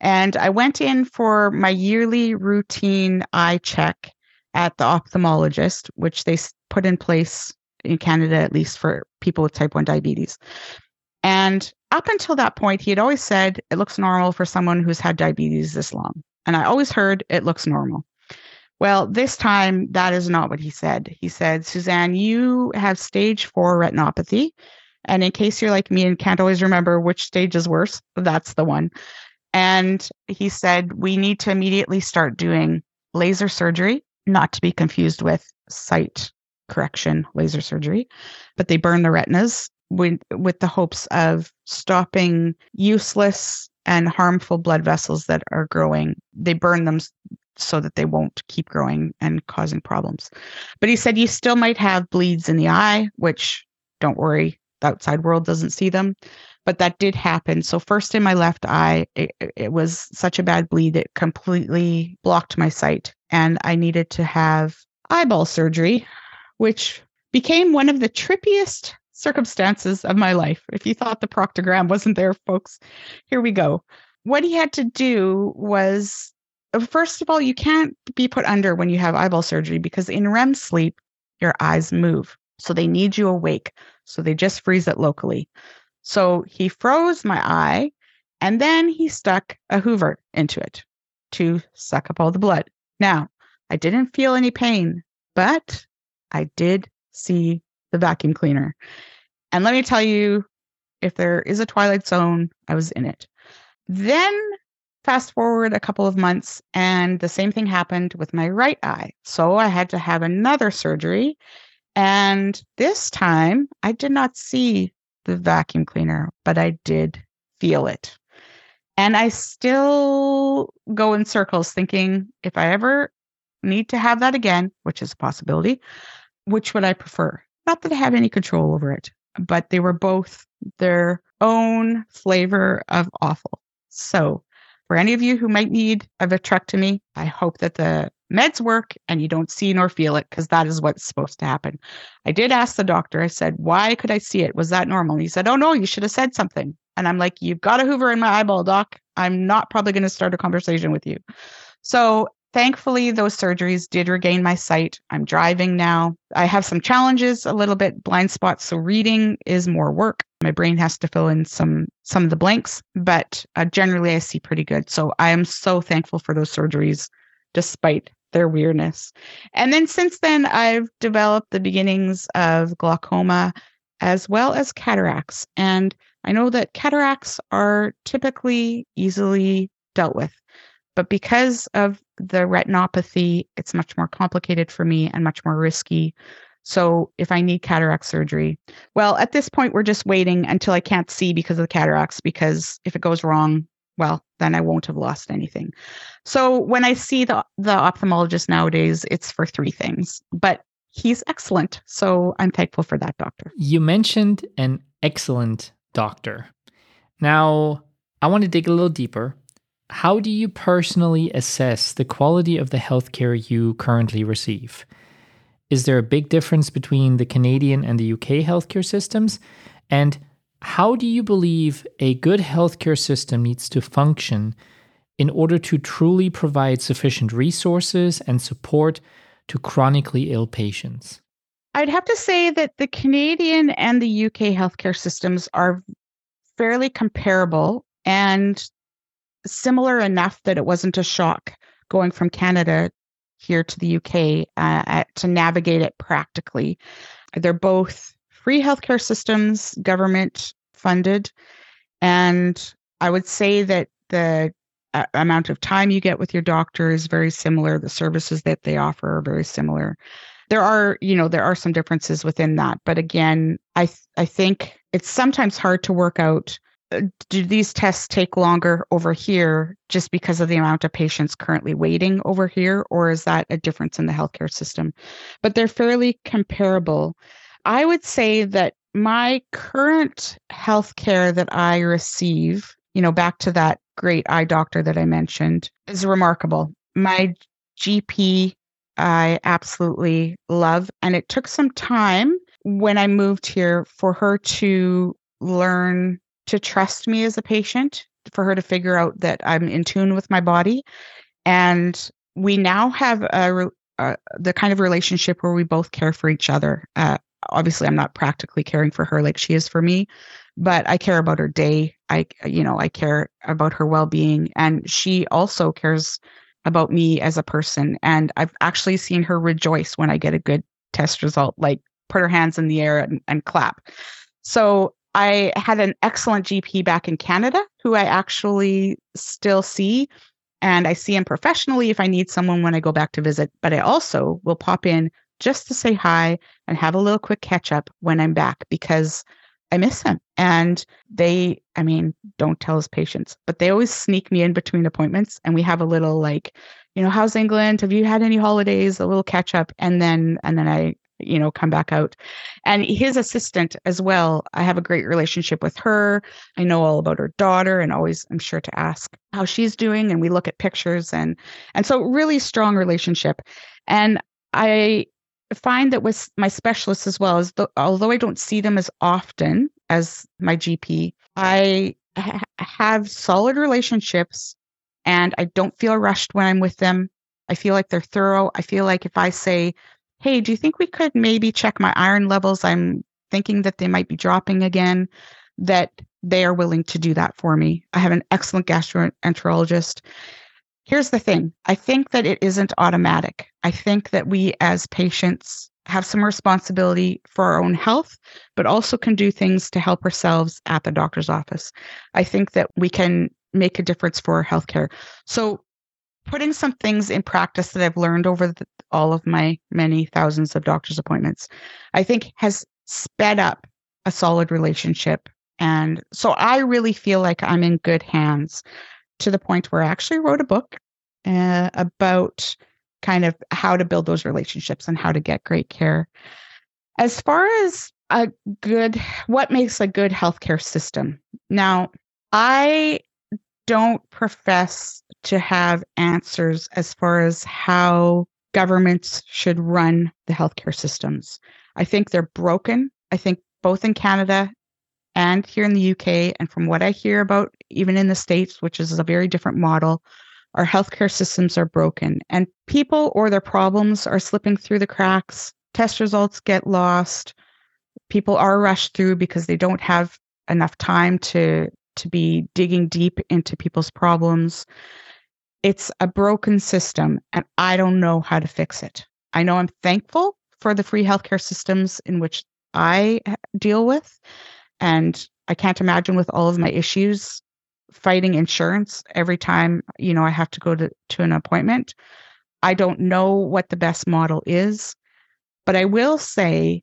B: And I went in for my yearly routine eye check at the ophthalmologist, which they put in place in Canada, at least for people with type 1 diabetes. And up until that point, he had always said it looks normal for someone who's had diabetes this long. And I always heard it looks normal. Well, this time that is not what he said. He said, Suzanne, you have stage four retinopathy. And in case you're like me and can't always remember which stage is worse, that's the one. And he said, We need to immediately start doing laser surgery, not to be confused with sight correction laser surgery, but they burn the retinas with, with the hopes of stopping useless and harmful blood vessels that are growing. They burn them so that they won't keep growing and causing problems. But he said you still might have bleeds in the eye, which don't worry, the outside world doesn't see them. But that did happen. So, first in my left eye, it, it was such a bad bleed, it completely blocked my sight. And I needed to have eyeball surgery, which became one of the trippiest circumstances of my life. If you thought the proctogram wasn't there, folks, here we go. What he had to do was first of all, you can't be put under when you have eyeball surgery because in REM sleep, your eyes move. So they need you awake. So they just freeze it locally. So he froze my eye and then he stuck a Hoover into it to suck up all the blood. Now, I didn't feel any pain, but I did see the vacuum cleaner. And let me tell you, if there is a twilight zone, I was in it. Then fast forward a couple of months, and the same thing happened with my right eye. So I had to have another surgery. And this time I did not see the vacuum cleaner, but I did feel it. And I still go in circles thinking if I ever need to have that again, which is a possibility, which would I prefer? Not that I have any control over it, but they were both their own flavor of awful. So, for any of you who might need a vitrectomy, I hope that the meds work and you don't see nor feel it because that is what's supposed to happen. I did ask the doctor, I said, why could I see it? Was that normal? He said, oh no, you should have said something. And I'm like, you've got a Hoover in my eyeball, doc. I'm not probably going to start a conversation with you. So thankfully, those surgeries did regain my sight. I'm driving now. I have some challenges, a little bit blind spots, so reading is more work. My brain has to fill in some some of the blanks, but uh, generally, I see pretty good. So I am so thankful for those surgeries, despite their weirdness. And then since then, I've developed the beginnings of glaucoma as well as cataracts. And I know that cataracts are typically easily dealt with. But because of the retinopathy, it's much more complicated for me and much more risky. So if I need cataract surgery, well, at this point, we're just waiting until I can't see because of the cataracts, because if it goes wrong, well, then I won't have lost anything. So when I see the, the ophthalmologist nowadays, it's for three things, but he's excellent. So I'm thankful for that doctor.
A: You mentioned an excellent doctor. Now, I want to dig a little deeper how do you personally assess the quality of the healthcare you currently receive? Is there a big difference between the Canadian and the UK healthcare systems? And how do you believe a good healthcare system needs to function in order to truly provide sufficient resources and support to chronically ill patients?
B: I'd have to say that the Canadian and the UK healthcare systems are fairly comparable. And similar enough that it wasn't a shock going from Canada here to the UK uh, to navigate it practically. They're both free healthcare systems, government funded. And I would say that the uh, amount of time you get with your doctor is very similar. The services that they offer are very similar. There are, you know, there are some differences within that, but again, I th- I think it's sometimes hard to work out Uh, do these tests take longer over here just because of the amount of patients currently waiting over here, or is that a difference in the healthcare system? But they're fairly comparable. I would say that my current healthcare that I receive, you know, back to that great eye doctor that I mentioned, is remarkable. My GP, I absolutely love, and it took some time when I moved here for her to learn to trust me as a patient, for her to figure out that I'm in tune with my body. And we now have a, the kind of relationship where we both care for each other. Uh, obviously, I'm not practically caring for her like she is for me, but I care about her day. I, you know, I care about her well being. And she also cares about me as a person. And I've actually seen her rejoice when I get a good test result, like put her hands in the air and, and clap. So I had an excellent GP back in Canada who I actually still see. And I see him professionally if I need someone when I go back to visit. But I also will pop in just to say hi and have a little quick catch up when I'm back because I miss him. And they, I mean, don't tell his patients, but they always sneak me in between appointments and we have a little like, you know, how's England? Have you had any holidays? A little catch up. And then, and then I, you know, come back out. And his assistant as well, I have a great relationship with her. I know all about her daughter and always I'm sure to ask how she's doing. And we look at pictures and, and so really strong relationship. And I find that with my specialists as well as the, although I don't see them as often as my GP, I ha- have solid relationships and I don't feel rushed when I'm with them. I feel like they're thorough. I feel like if I say, "Hey, do you think we could maybe check my iron levels? I'm thinking that they might be dropping again." That they are willing to do that for me. I have an excellent gastroenterologist Here's the thing I think that it isn't automatic. I think that we as patients have some responsibility for our own health, but also can do things to help ourselves at the doctor's office. I think that we can make a difference for our healthcare. So, putting some things in practice that I've learned over the, all of my many thousands of doctor's appointments, I think has sped up a solid relationship. And so I really feel like I'm in good hands to the point where I actually wrote a book uh, about kind of how to build those relationships and how to get great care. As far as a good, what makes a good healthcare system? Now, I don't profess to have answers as far as how governments should run the healthcare systems. I think they're broken. I think both in Canada and here in the UK, and from what I hear about even in the States, which is a very different model, our healthcare systems are broken and people or their problems are slipping through the cracks. Test results get lost. People are rushed through because they don't have enough time to to be digging deep into people's problems. It's a broken system and I don't know how to fix it. I know I'm thankful for the free healthcare systems in which I eh, deal with and I can't imagine with all of my issues fighting insurance every time, you know, I have to go to, to an appointment. I don't know what the best model is, but I will say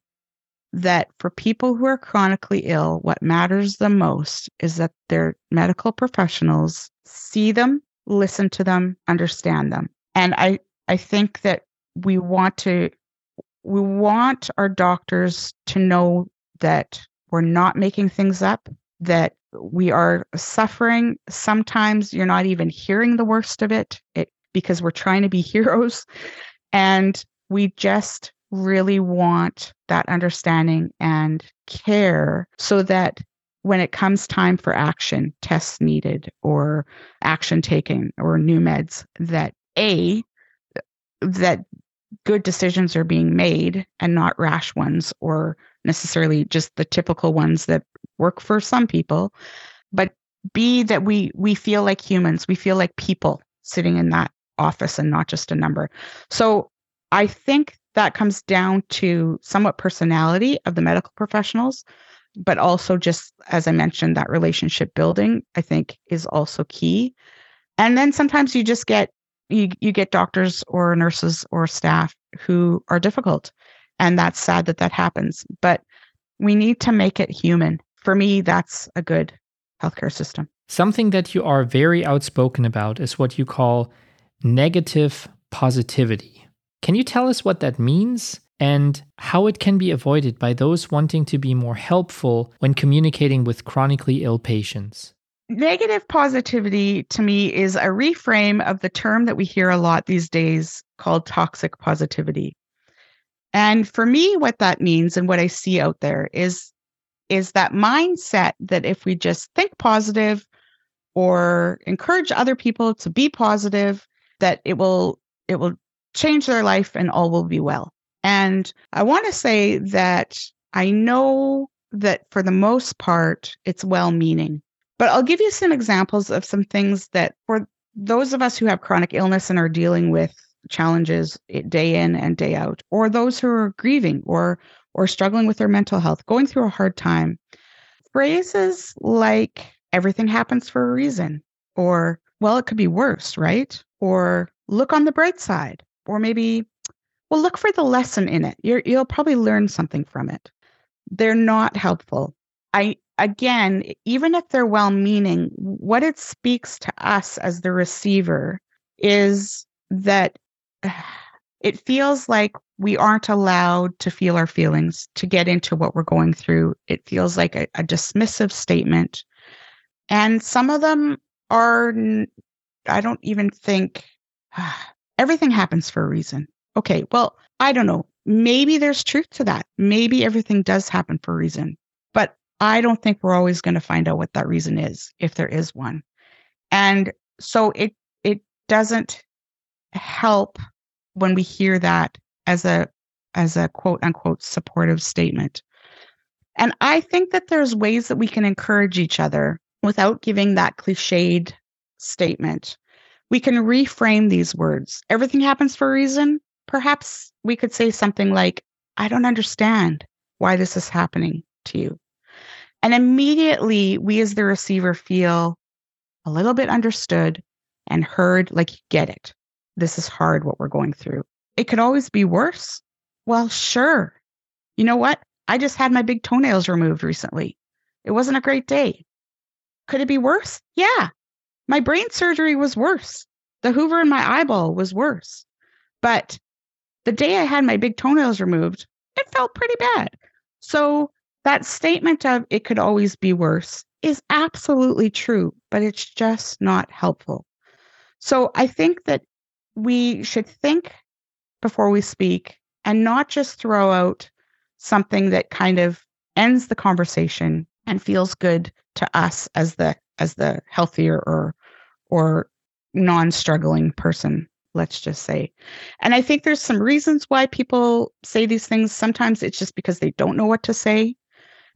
B: that for people who are chronically ill, what matters the most is that their medical professionals see them, listen to them, understand them. And I, I think that we want to we want our doctors to know that we're not making things up, that we are suffering. Sometimes you're not even hearing the worst of it, it because we're trying to be heroes. And we just really want that understanding and care so that when it comes time for action, tests needed or action taken or new meds, that A, that good decisions are being made and not rash ones or necessarily just the typical ones that work for some people but b that we we feel like humans we feel like people sitting in that office and not just a number. So i think that comes down to somewhat personality of the medical professionals but also just as i mentioned that relationship building i think is also key. And then sometimes you just get you, you get doctors or nurses or staff who are difficult and that's sad that that happens. But we need to make it human. For me that's a good healthcare system.
A: Something that you are very outspoken about is what you call negative positivity. Can you tell us what that means and how it can be avoided by those wanting to be more helpful when communicating with chronically ill patients
B: negative positivity to me is a reframe of the term that we hear a lot these days called toxic positivity. And for me, what that means and what I see out there is, is that mindset that if we just think positive or encourage other people to be positive, that it will, it will change their life and all will be well. And I want to say that I know that for the most part, it's well meaning. But I'll give you some examples of some things that for those of us who have chronic illness and are dealing with challenges day in and day out, or those who are grieving or or struggling with their mental health, going through a hard time. phrases like everything happens for a reason, or well, it could be worse, right? Or look on the bright side, or maybe, well, look for the lesson in it. You're, you'll probably learn something from it. They're not helpful. I again, even if they're well meaning, what it speaks to us as the receiver is that it feels like we aren't allowed to feel our feelings, to get into what we're going through. It feels like a, a dismissive statement. And some of them are, I don't even think everything happens for a reason. Okay, well, I don't know. Maybe there's truth to that. Maybe everything does happen for a reason. But I don't think we're always going to find out what that reason is, if there is one. And so it it doesn't help when we hear that as a as a quote unquote supportive statement. And I think that there's ways that we can encourage each other without giving that cliched statement. We can reframe these words. Everything happens for a reason. Perhaps we could say something like, I don't understand why this is happening to you. And immediately we as the receiver feel a little bit understood and heard, like, you get it. This is hard what we're going through. It could always be worse. Well, sure. You know what? I just had my big toenails removed recently. It wasn't a great day. Could it be worse? Yeah. My brain surgery was worse. The Hoover in my eyeball was worse. But the day I had my big toenails removed, it felt pretty bad. So that statement of it could always be worse is absolutely true, but it's just not helpful. So I think that we should think before we speak and not just throw out something that kind of ends the conversation and feels good to us as the as the healthier or or non-struggling person let's just say and i think there's some reasons why people say these things sometimes it's just because they don't know what to say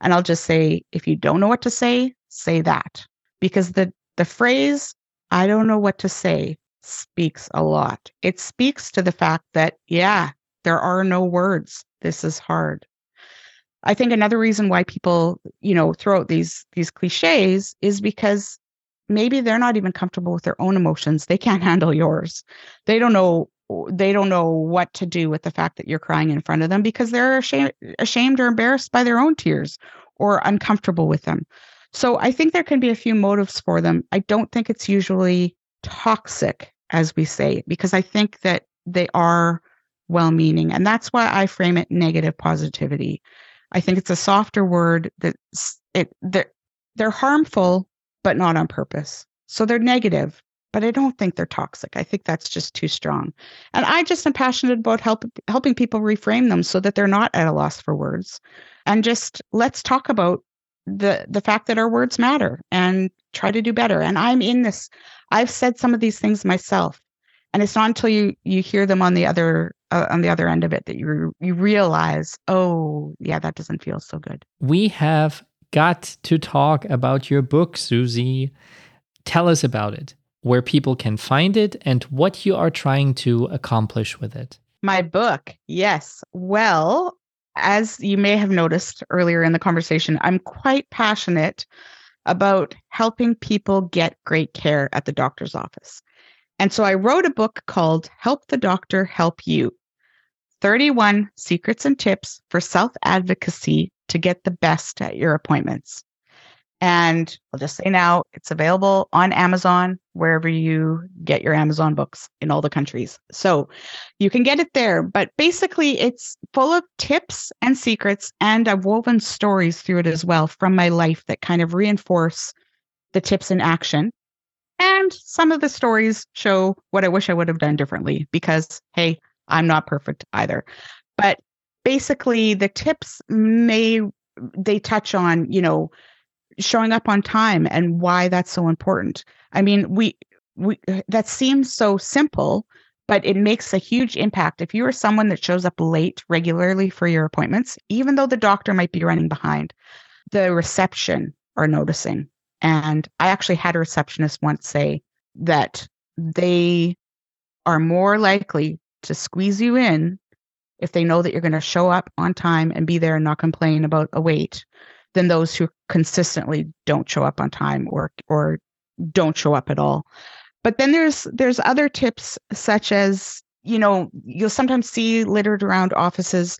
B: and i'll just say if you don't know what to say say that because the the phrase i don't know what to say speaks a lot. It speaks to the fact that, yeah, there are no words. This is hard. I think another reason why people, you know, throw out these these cliches is because maybe they're not even comfortable with their own emotions. They can't handle yours. They don't know they don't know what to do with the fact that you're crying in front of them because they're ashamed, ashamed or embarrassed by their own tears or uncomfortable with them. So I think there can be a few motives for them. I don't think it's usually toxic as we say, because I think that they are well meaning. And that's why I frame it negative positivity. I think it's a softer word that it they're, they're harmful, but not on purpose. So they're negative, but I don't think they're toxic. I think that's just too strong. And I just am passionate about help, helping people reframe them so that they're not at a loss for words. And just let's talk about the the fact that our words matter and try to do better. And I'm in this I've said some of these things myself, and it's not until you you hear them on the other uh, on the other end of it that you you realize, oh yeah, that doesn't feel so good.
A: We have got to talk about your book, Susie. Tell us about it, where people can find it, and what you are trying to accomplish with it.
B: My book, yes. Well, as you may have noticed earlier in the conversation, I'm quite passionate about helping people get great care at the doctor's office. And so I wrote a book called Help the Doctor Help You 31 Secrets and Tips for Self Advocacy to Get the Best at Your Appointments. And I'll just say now it's available on Amazon, wherever you get your Amazon books in all the countries. So you can get it there. But basically, it's full of tips and secrets, and I've woven stories through it as well from my life that kind of reinforce the tips in action. And some of the stories show what I wish I would have done differently because, hey, I'm not perfect either. But basically, the tips may, they touch on, you know, showing up on time and why that's so important. I mean, we we that seems so simple, but it makes a huge impact. If you are someone that shows up late regularly for your appointments, even though the doctor might be running behind, the reception are noticing. And I actually had a receptionist once say that they are more likely to squeeze you in if they know that you're going to show up on time and be there and not complain about a wait than those who consistently don't show up on time or or don't show up at all. But then there's there's other tips such as, you know, you'll sometimes see littered around offices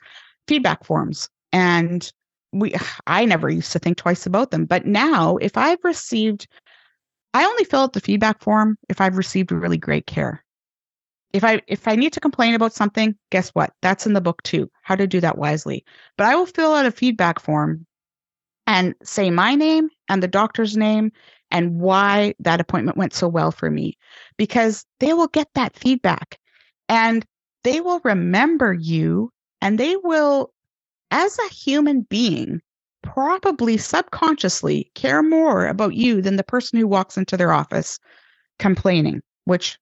B: feedback forms and we I never used to think twice about them, but now if I've received I only fill out the feedback form if I've received really great care. If I if I need to complain about something, guess what? That's in the book too. How to do that wisely. But I will fill out a feedback form and say my name and the doctor's name and why that appointment went so well for me because they will get that feedback and they will remember you and they will as a human being probably subconsciously care more about you than the person who walks into their office complaining, which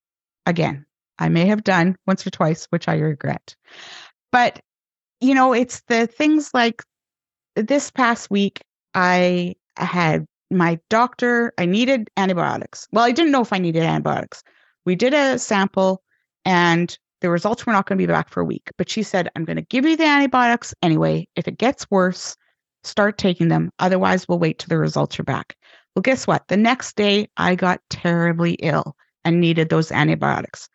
B: again, I may have done once or twice, which I regret. But, you know, it's the things like this past week, I had my doctor, I needed antibiotics. Well, I didn't know if I needed antibiotics. We did a sample and the results were not going to be back for a week. But she said, I'm going to give you the antibiotics anyway. If it gets worse, start taking them. Otherwise, we'll wait till the results are back. Well, guess what? The next day, I got terribly ill and needed those antibiotics.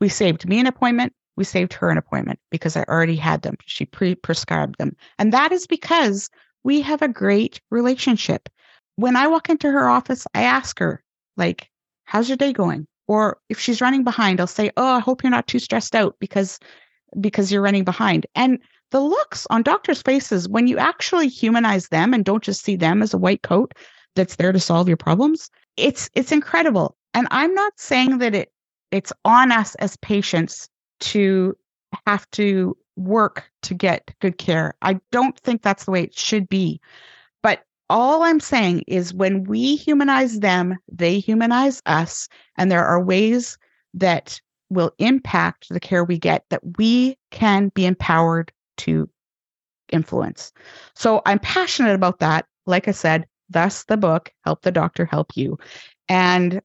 B: We saved me an appointment. We saved her an appointment because I already had them. She pre prescribed them. And that is because we have a great relationship. When I walk into her office, I ask her, like, how's your day going? Or if she's running behind, I'll say, oh, I hope you're not too stressed out because because you're running behind. And the looks on doctors' faces when you actually humanize them and don't just see them as a white coat that's there to solve your problems it's it's incredible and i'm not saying that it it's on us as patients to have to work to get good care i don't think that's the way it should be but all i'm saying is when we humanize them they humanize us and there are ways that will impact the care we get that we can be empowered to influence. So I'm passionate about that. Like I said, thus the book, Help the Doctor Help You. And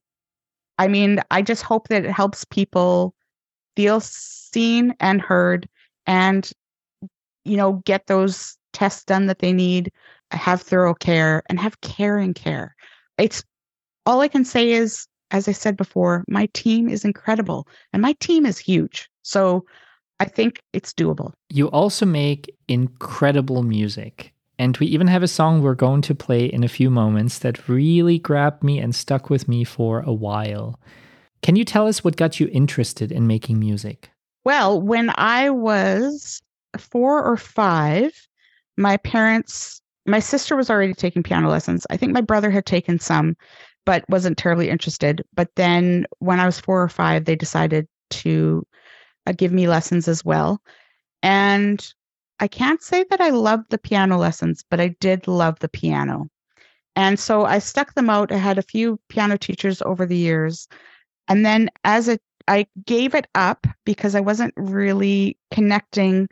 B: I mean, I just hope that it helps people feel seen and heard and, you know, get those tests done that they need, have thorough care, and have caring care. It's all I can say is, as I said before, my team is incredible and my team is huge. So I think it's doable.
A: You also make incredible music. And we even have a song we're going to play in a few moments that really grabbed me and stuck with me for a while. Can you tell us what got you interested in making music?
B: Well, when I was four or five, my parents, my sister was already taking piano lessons. I think my brother had taken some, but wasn't terribly interested. But then when I was four or five, they decided to uh, give me lessons as well. And I can't say that I loved the piano lessons, but I did love the piano. And so I stuck them out. I had a few piano teachers over the years. And then as it I gave it up because I wasn't really connecting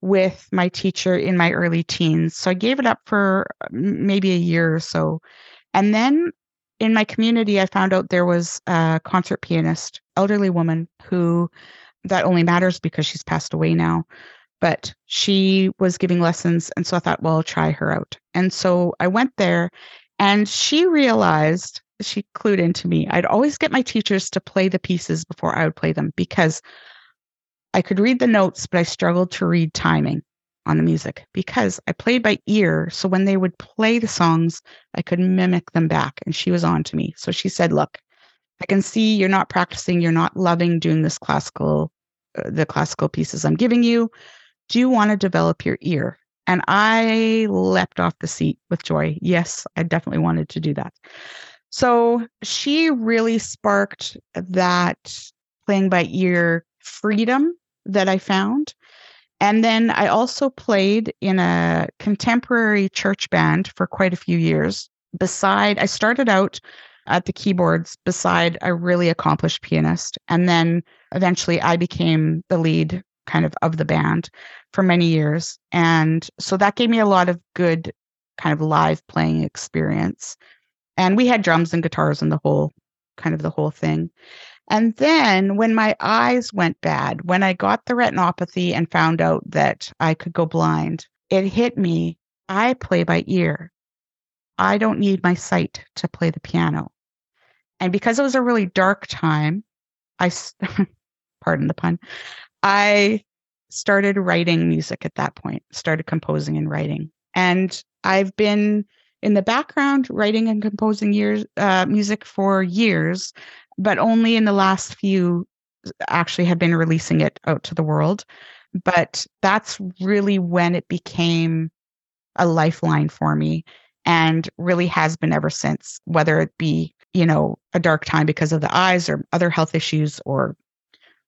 B: with my teacher in my early teens. So I gave it up for maybe a year or so. And then in my community, I found out there was a concert pianist, elderly woman who that only matters because she's passed away now. But she was giving lessons. And so I thought, well, I'll try her out. And so I went there and she realized, she clued into me. I'd always get my teachers to play the pieces before I would play them because I could read the notes, but I struggled to read timing on the music because I played by ear. So when they would play the songs, I could mimic them back. And she was on to me. So she said, Look, I can see you're not practicing, you're not loving doing this classical, uh, the classical pieces I'm giving you. Do you want to develop your ear? And I leapt off the seat with joy. Yes, I definitely wanted to do that. So she really sparked that playing by ear freedom that I found. And then I also played in a contemporary church band for quite a few years. Beside, I started out at the keyboards beside a really accomplished pianist. And then eventually I became the lead kind of of the band for many years. And so that gave me a lot of good kind of live playing experience. And we had drums and guitars and the whole kind of the whole thing. And then when my eyes went bad, when I got the retinopathy and found out that I could go blind, it hit me. I play by ear. I don't need my sight to play the piano. And because it was a really dark time, I, pardon the pun, I started writing music at that point, started composing and writing. And I've been in the background writing and composing years uh, music for years, but only in the last few actually have been releasing it out to the world. But that's really when it became a lifeline for me and really has been ever since, whether it be, you know, a dark time because of the eyes or other health issues or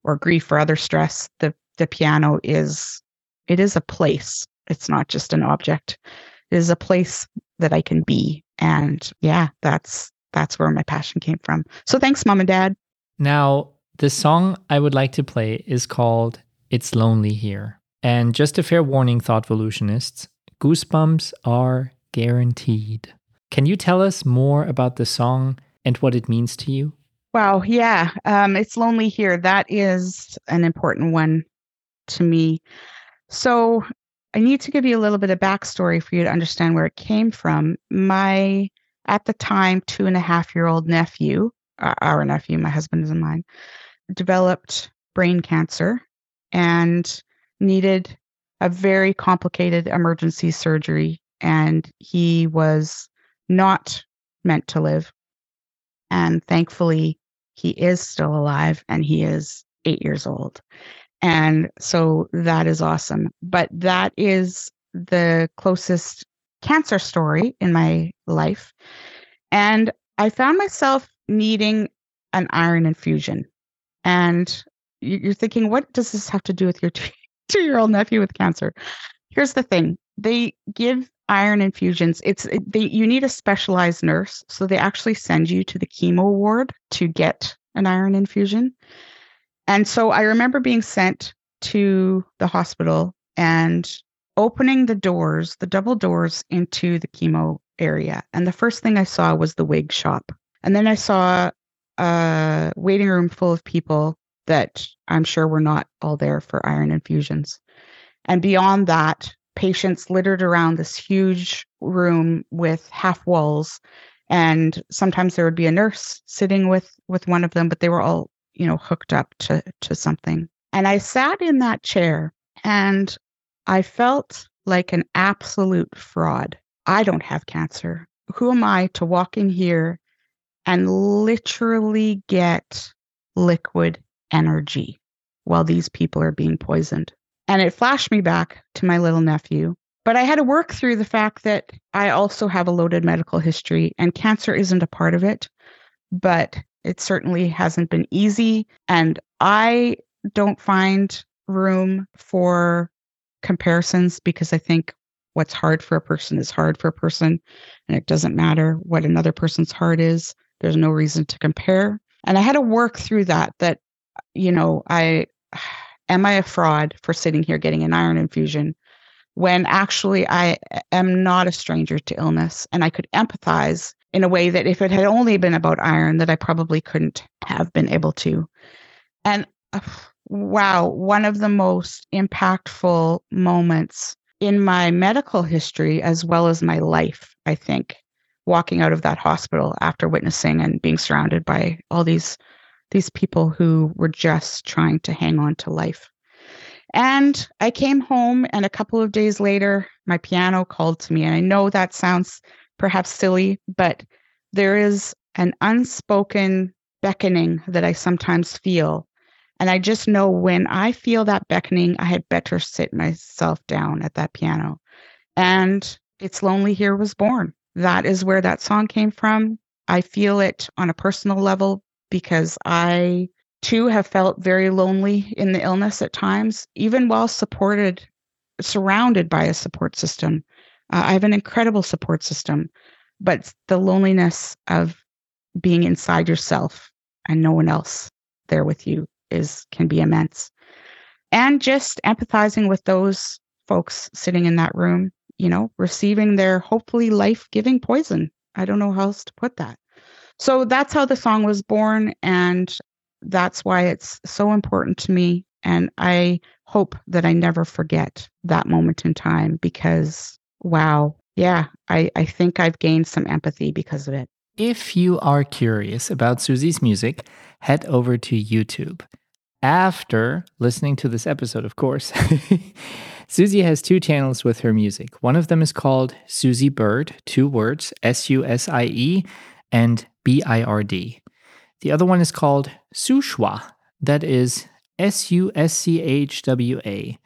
B: or grief or other stress, the the piano is it is a place. It's not just an object. It is a place that I can be. And yeah, that's that's where my passion came from. So thanks, mom and dad.
A: Now, the song I would like to play is called It's Lonely Here. And just a fair warning, thoughtvolutionists, goosebumps are guaranteed. Can you tell us more about the song and what it means to you?
B: Wow, yeah. Um, it's Lonely Here. That is an important one to me. So I need to give you a little bit of backstory for you to understand where it came from. My, at the time, two and a half year old nephew, our nephew, my husband is mine, developed brain cancer and needed a very complicated emergency surgery. And he was not meant to live. And thankfully, he is still alive and he is eight years old. And so that is awesome. But that is the closest cancer story in my life. And I found myself needing an iron infusion. And you're thinking, what does this have to do with your two year old nephew with cancer? Here's the thing they give iron infusions. It's they, you need a specialized nurse. So they actually send you to the chemo ward to get an iron infusion. And so I remember being sent to the hospital and opening the doors, the double doors into the chemo area. And the first thing I saw was the wig shop. And then I saw a waiting room full of people that I'm sure were not all there for iron infusions. And beyond that, patients littered around this huge room with half walls. And sometimes there would be a nurse sitting with with one of them, but they were all you know, hooked up to, to something. And I sat in that chair and I felt like an absolute fraud. I don't have cancer. Who am I to walk in here and literally get liquid energy while these people are being poisoned? And it flashed me back to my little nephew. But I had to work through the fact that I also have a loaded medical history and cancer isn't a part of it. But it certainly hasn't been easy. And I don't find room for comparisons because I think what's hard for a person is hard for a person. And it doesn't matter what another person's heart is. There's no reason to compare. And I had to work through that, that, you know, I am I a fraud for sitting here getting an iron infusion when actually I am not a stranger to illness and I could empathize in a way that if it had only been about iron that I probably couldn't have been able to. And uh, wow, one of the most impactful moments in my medical history as well as my life, I think, walking out of that hospital after witnessing and being surrounded by all these these people who were just trying to hang on to life. And I came home and a couple of days later my piano called to me and I know that sounds perhaps silly, but there is an unspoken beckoning that I sometimes feel. And I just know when I feel that beckoning, I had better sit myself down at that piano. And It's Lonely Here was born. That is where that song came from. I feel it on a personal level because I too have felt very lonely in the illness at times, even while supported, surrounded by a support system. Uh, I have an incredible support system, but the loneliness of being inside yourself and no one else there with you is can be immense. And just empathizing with those folks sitting in that room, you know, receiving their hopefully life-giving poison. I don't know how else to put that. So that's how the song was born and that's why it's so important to me and I hope that I never forget that moment in time because wow,
C: yeah, I, I think I've gained some empathy because of it.
A: If you are curious about Susie's music, head over to YouTube. After listening to this episode, of course, Susie has two channels with her music. One of them is called Susie Bird, two words, S U S I E and B I R D. The other one is called Suschwa, that is S U S C H W A.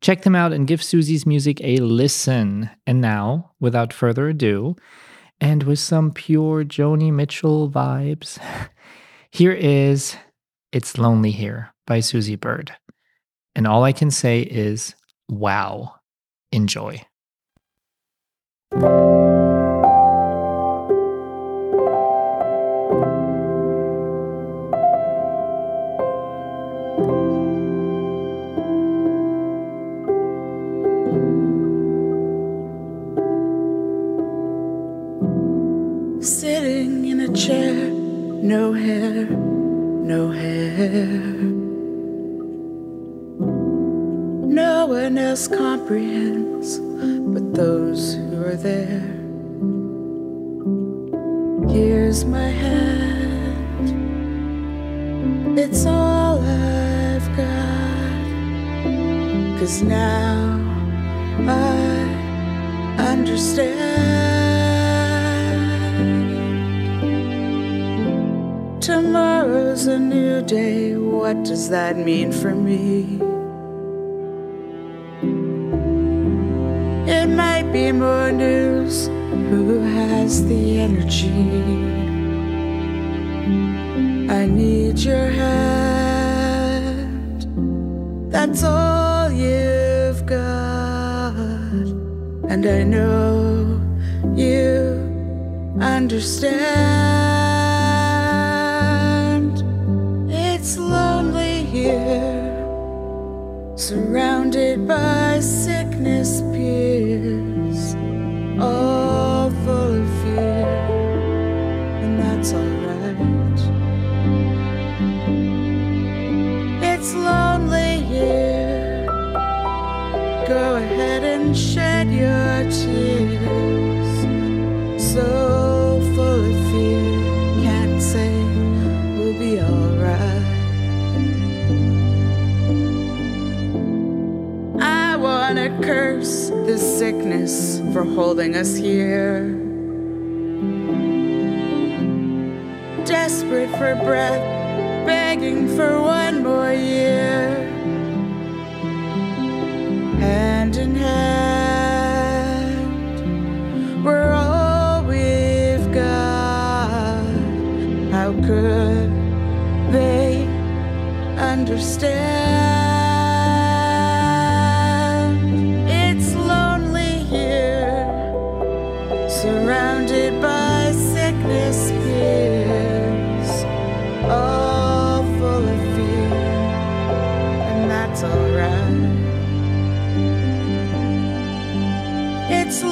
A: Check them out and give Susie's music a listen. And now, without further ado, and with some pure Joni Mitchell vibes, here is It's Lonely Here by Susie Bird. And all I can say is, wow. Enjoy.
B: No hair, no hair. No one else comprehends but those who are there. Here's my hand, it's all I've got. Cause now I understand. Tomorrow's a new day. What does that mean for me? It might be more news. Who has the energy? I need your hand. That's all you've got. And I know you understand. Surrounded by sickness peers, for holding us here. Desperate for breath, begging for one more year. Hand in hand, we're all we've got. How could they understand? It's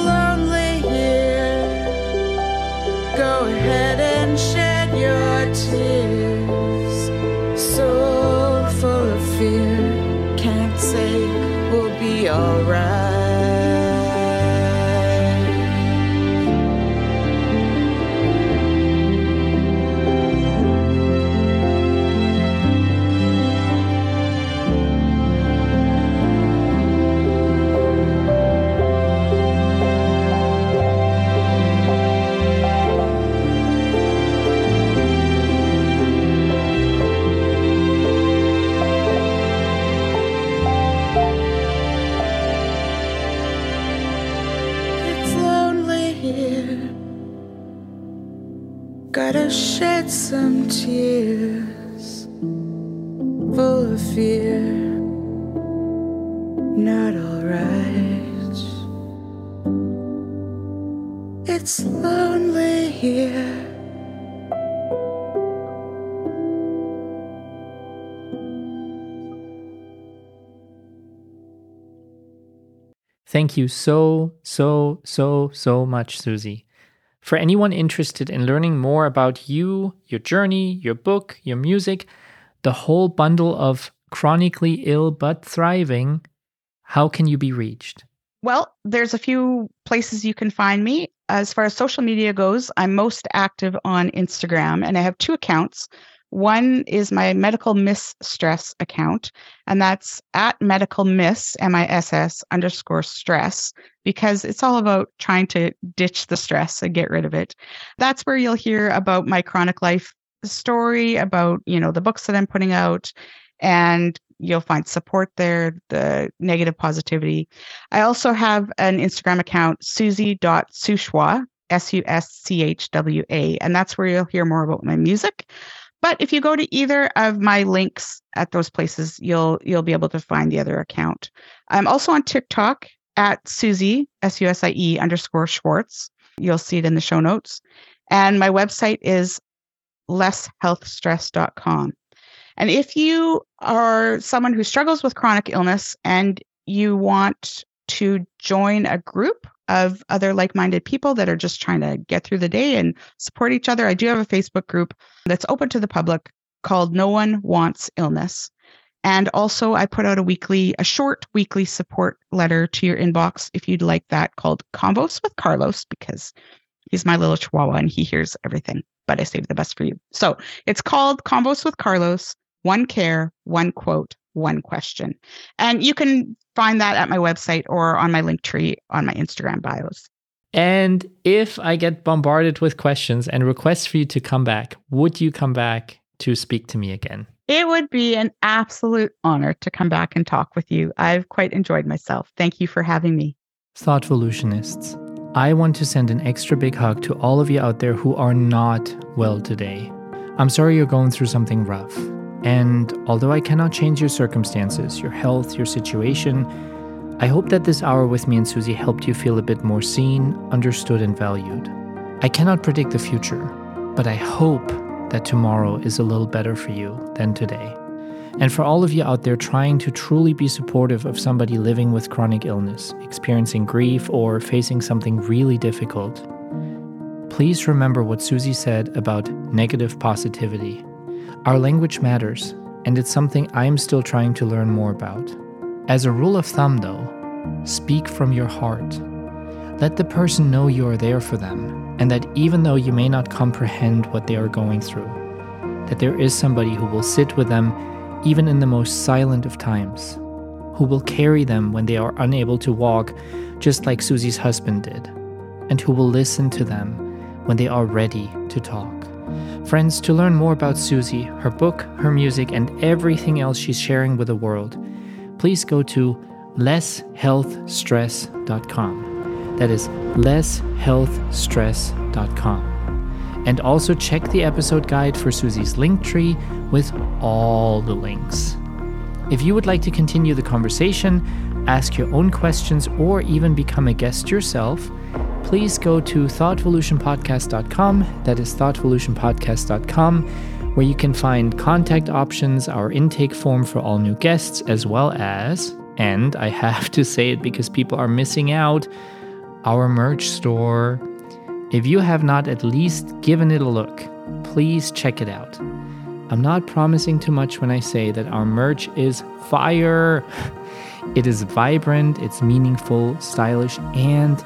A: Thank you so, so, so, so much, Susie. For anyone interested in learning more about you, your journey, your book, your music, the whole bundle of chronically ill but thriving, how can you be reached?
B: Well, there's a few places you can find me. As far as social media goes, I'm most active on Instagram and I have two accounts. One is my medical miss stress account, and that's at medical miss, M I S S underscore stress, because it's all about trying to ditch the stress and get rid of it. That's where you'll hear about my chronic life story, about, you know, the books that I'm putting out, and you'll find support there, the negative positivity. I also have an Instagram account, susie.suschwa, S U S C H W A, and that's where you'll hear more about my music. But if you go to either of my links at those places, you'll you'll be able to find the other account. I'm also on TikTok at Susie S U S I E underscore Schwartz. You'll see it in the show notes. And my website is lesshealthstress.com. And if you are someone who struggles with chronic illness and you want to join a group of other like minded people that are just trying to get through the day and support each other. I do have a Facebook group that's open to the public called No One Wants Illness. And also, I put out a weekly, a short weekly support letter to your inbox if you'd like that called Convos with Carlos, because he's my little chihuahua and he hears everything, but I save the best for you. So it's called Convos with Carlos, one care, one quote, one question. And you can find that at my website or on my Linktree on my Instagram bios.
A: And if I get bombarded with questions and requests for you to come back, would you come back to speak to me again?
B: It would be an absolute honor to come back and talk with you. I've quite enjoyed myself. Thank you for having me.
A: Thoughtvolutionists, I want to send an extra big hug to all of you out there who are not well today. I'm sorry you're going through something rough. And although I cannot change your circumstances, your health, your situation, I hope that this hour with me and Susie helped you feel a bit more seen, understood, and valued. I cannot predict the future, but I hope that tomorrow is a little better for you than today. And for all of you out there trying to truly be supportive of somebody living with chronic illness, experiencing grief, or facing something really difficult, please remember what Susie said about negative positivity. Our language matters, and it's something I'm still trying to learn more about. As a rule of thumb, though, speak from your heart. Let the person know you are there for them, and that even though you may not comprehend what they are going through, that there is somebody who will sit with them even in the most silent of times, who will carry them when they are unable to walk, just like Susie's husband did, and who will listen to them when they are ready to talk. Friends, to learn more about Susie, her book, her music, and everything else she's sharing with the world, please go to lesshealthstress.com. That is lesshealthstress.com. And also check the episode guide for Susie's Linktree with all the links. If you would like to continue the conversation, ask your own questions, or even become a guest yourself, please go to thoughtvolutionpodcast.com. That is thoughtvolutionpodcast.com, where you can find contact options, our intake form for all new guests, as well as, and I have to say it because people are missing out, our merch store. If you have not at least given it a look, please check it out. I'm not promising too much when I say that our merch is fire. It is vibrant, it's meaningful, stylish, and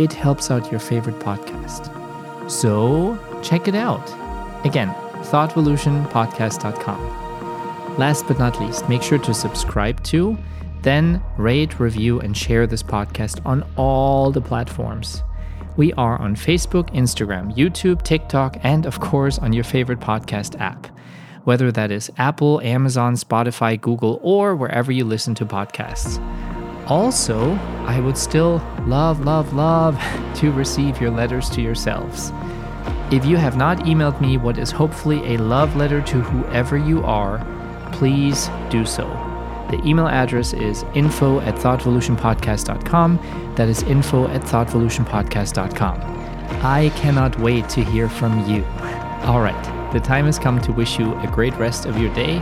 A: it helps out your favorite podcast. So check it out. Again, thoughtvolutionpodcast.com. Last but not least, make sure to subscribe to, then rate, review, and share this podcast on all the platforms. We are on Facebook, Instagram, YouTube, TikTok, and of course on your favorite podcast app, whether that is Apple, Amazon, Spotify, Google, or wherever you listen to podcasts. Also, I would still love, love, love to receive your letters to yourselves. If you have not emailed me what is hopefully a love letter to whoever you are, please do so. The email address is info at thoughtvolutionpodcast.com. That is info at thoughtvolutionpodcast.com. I cannot wait to hear from you. All right, the time has come to wish you a great rest of your day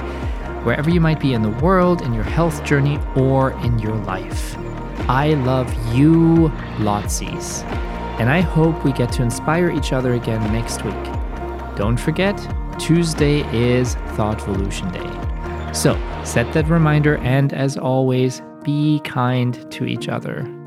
A: wherever you might be in the world, in your health journey, or in your life. I love you, lotsies. And I hope we get to inspire each other again next week. Don't forget, Tuesday is Thoughtvolution Day. So set that reminder, and as always, be kind to each other.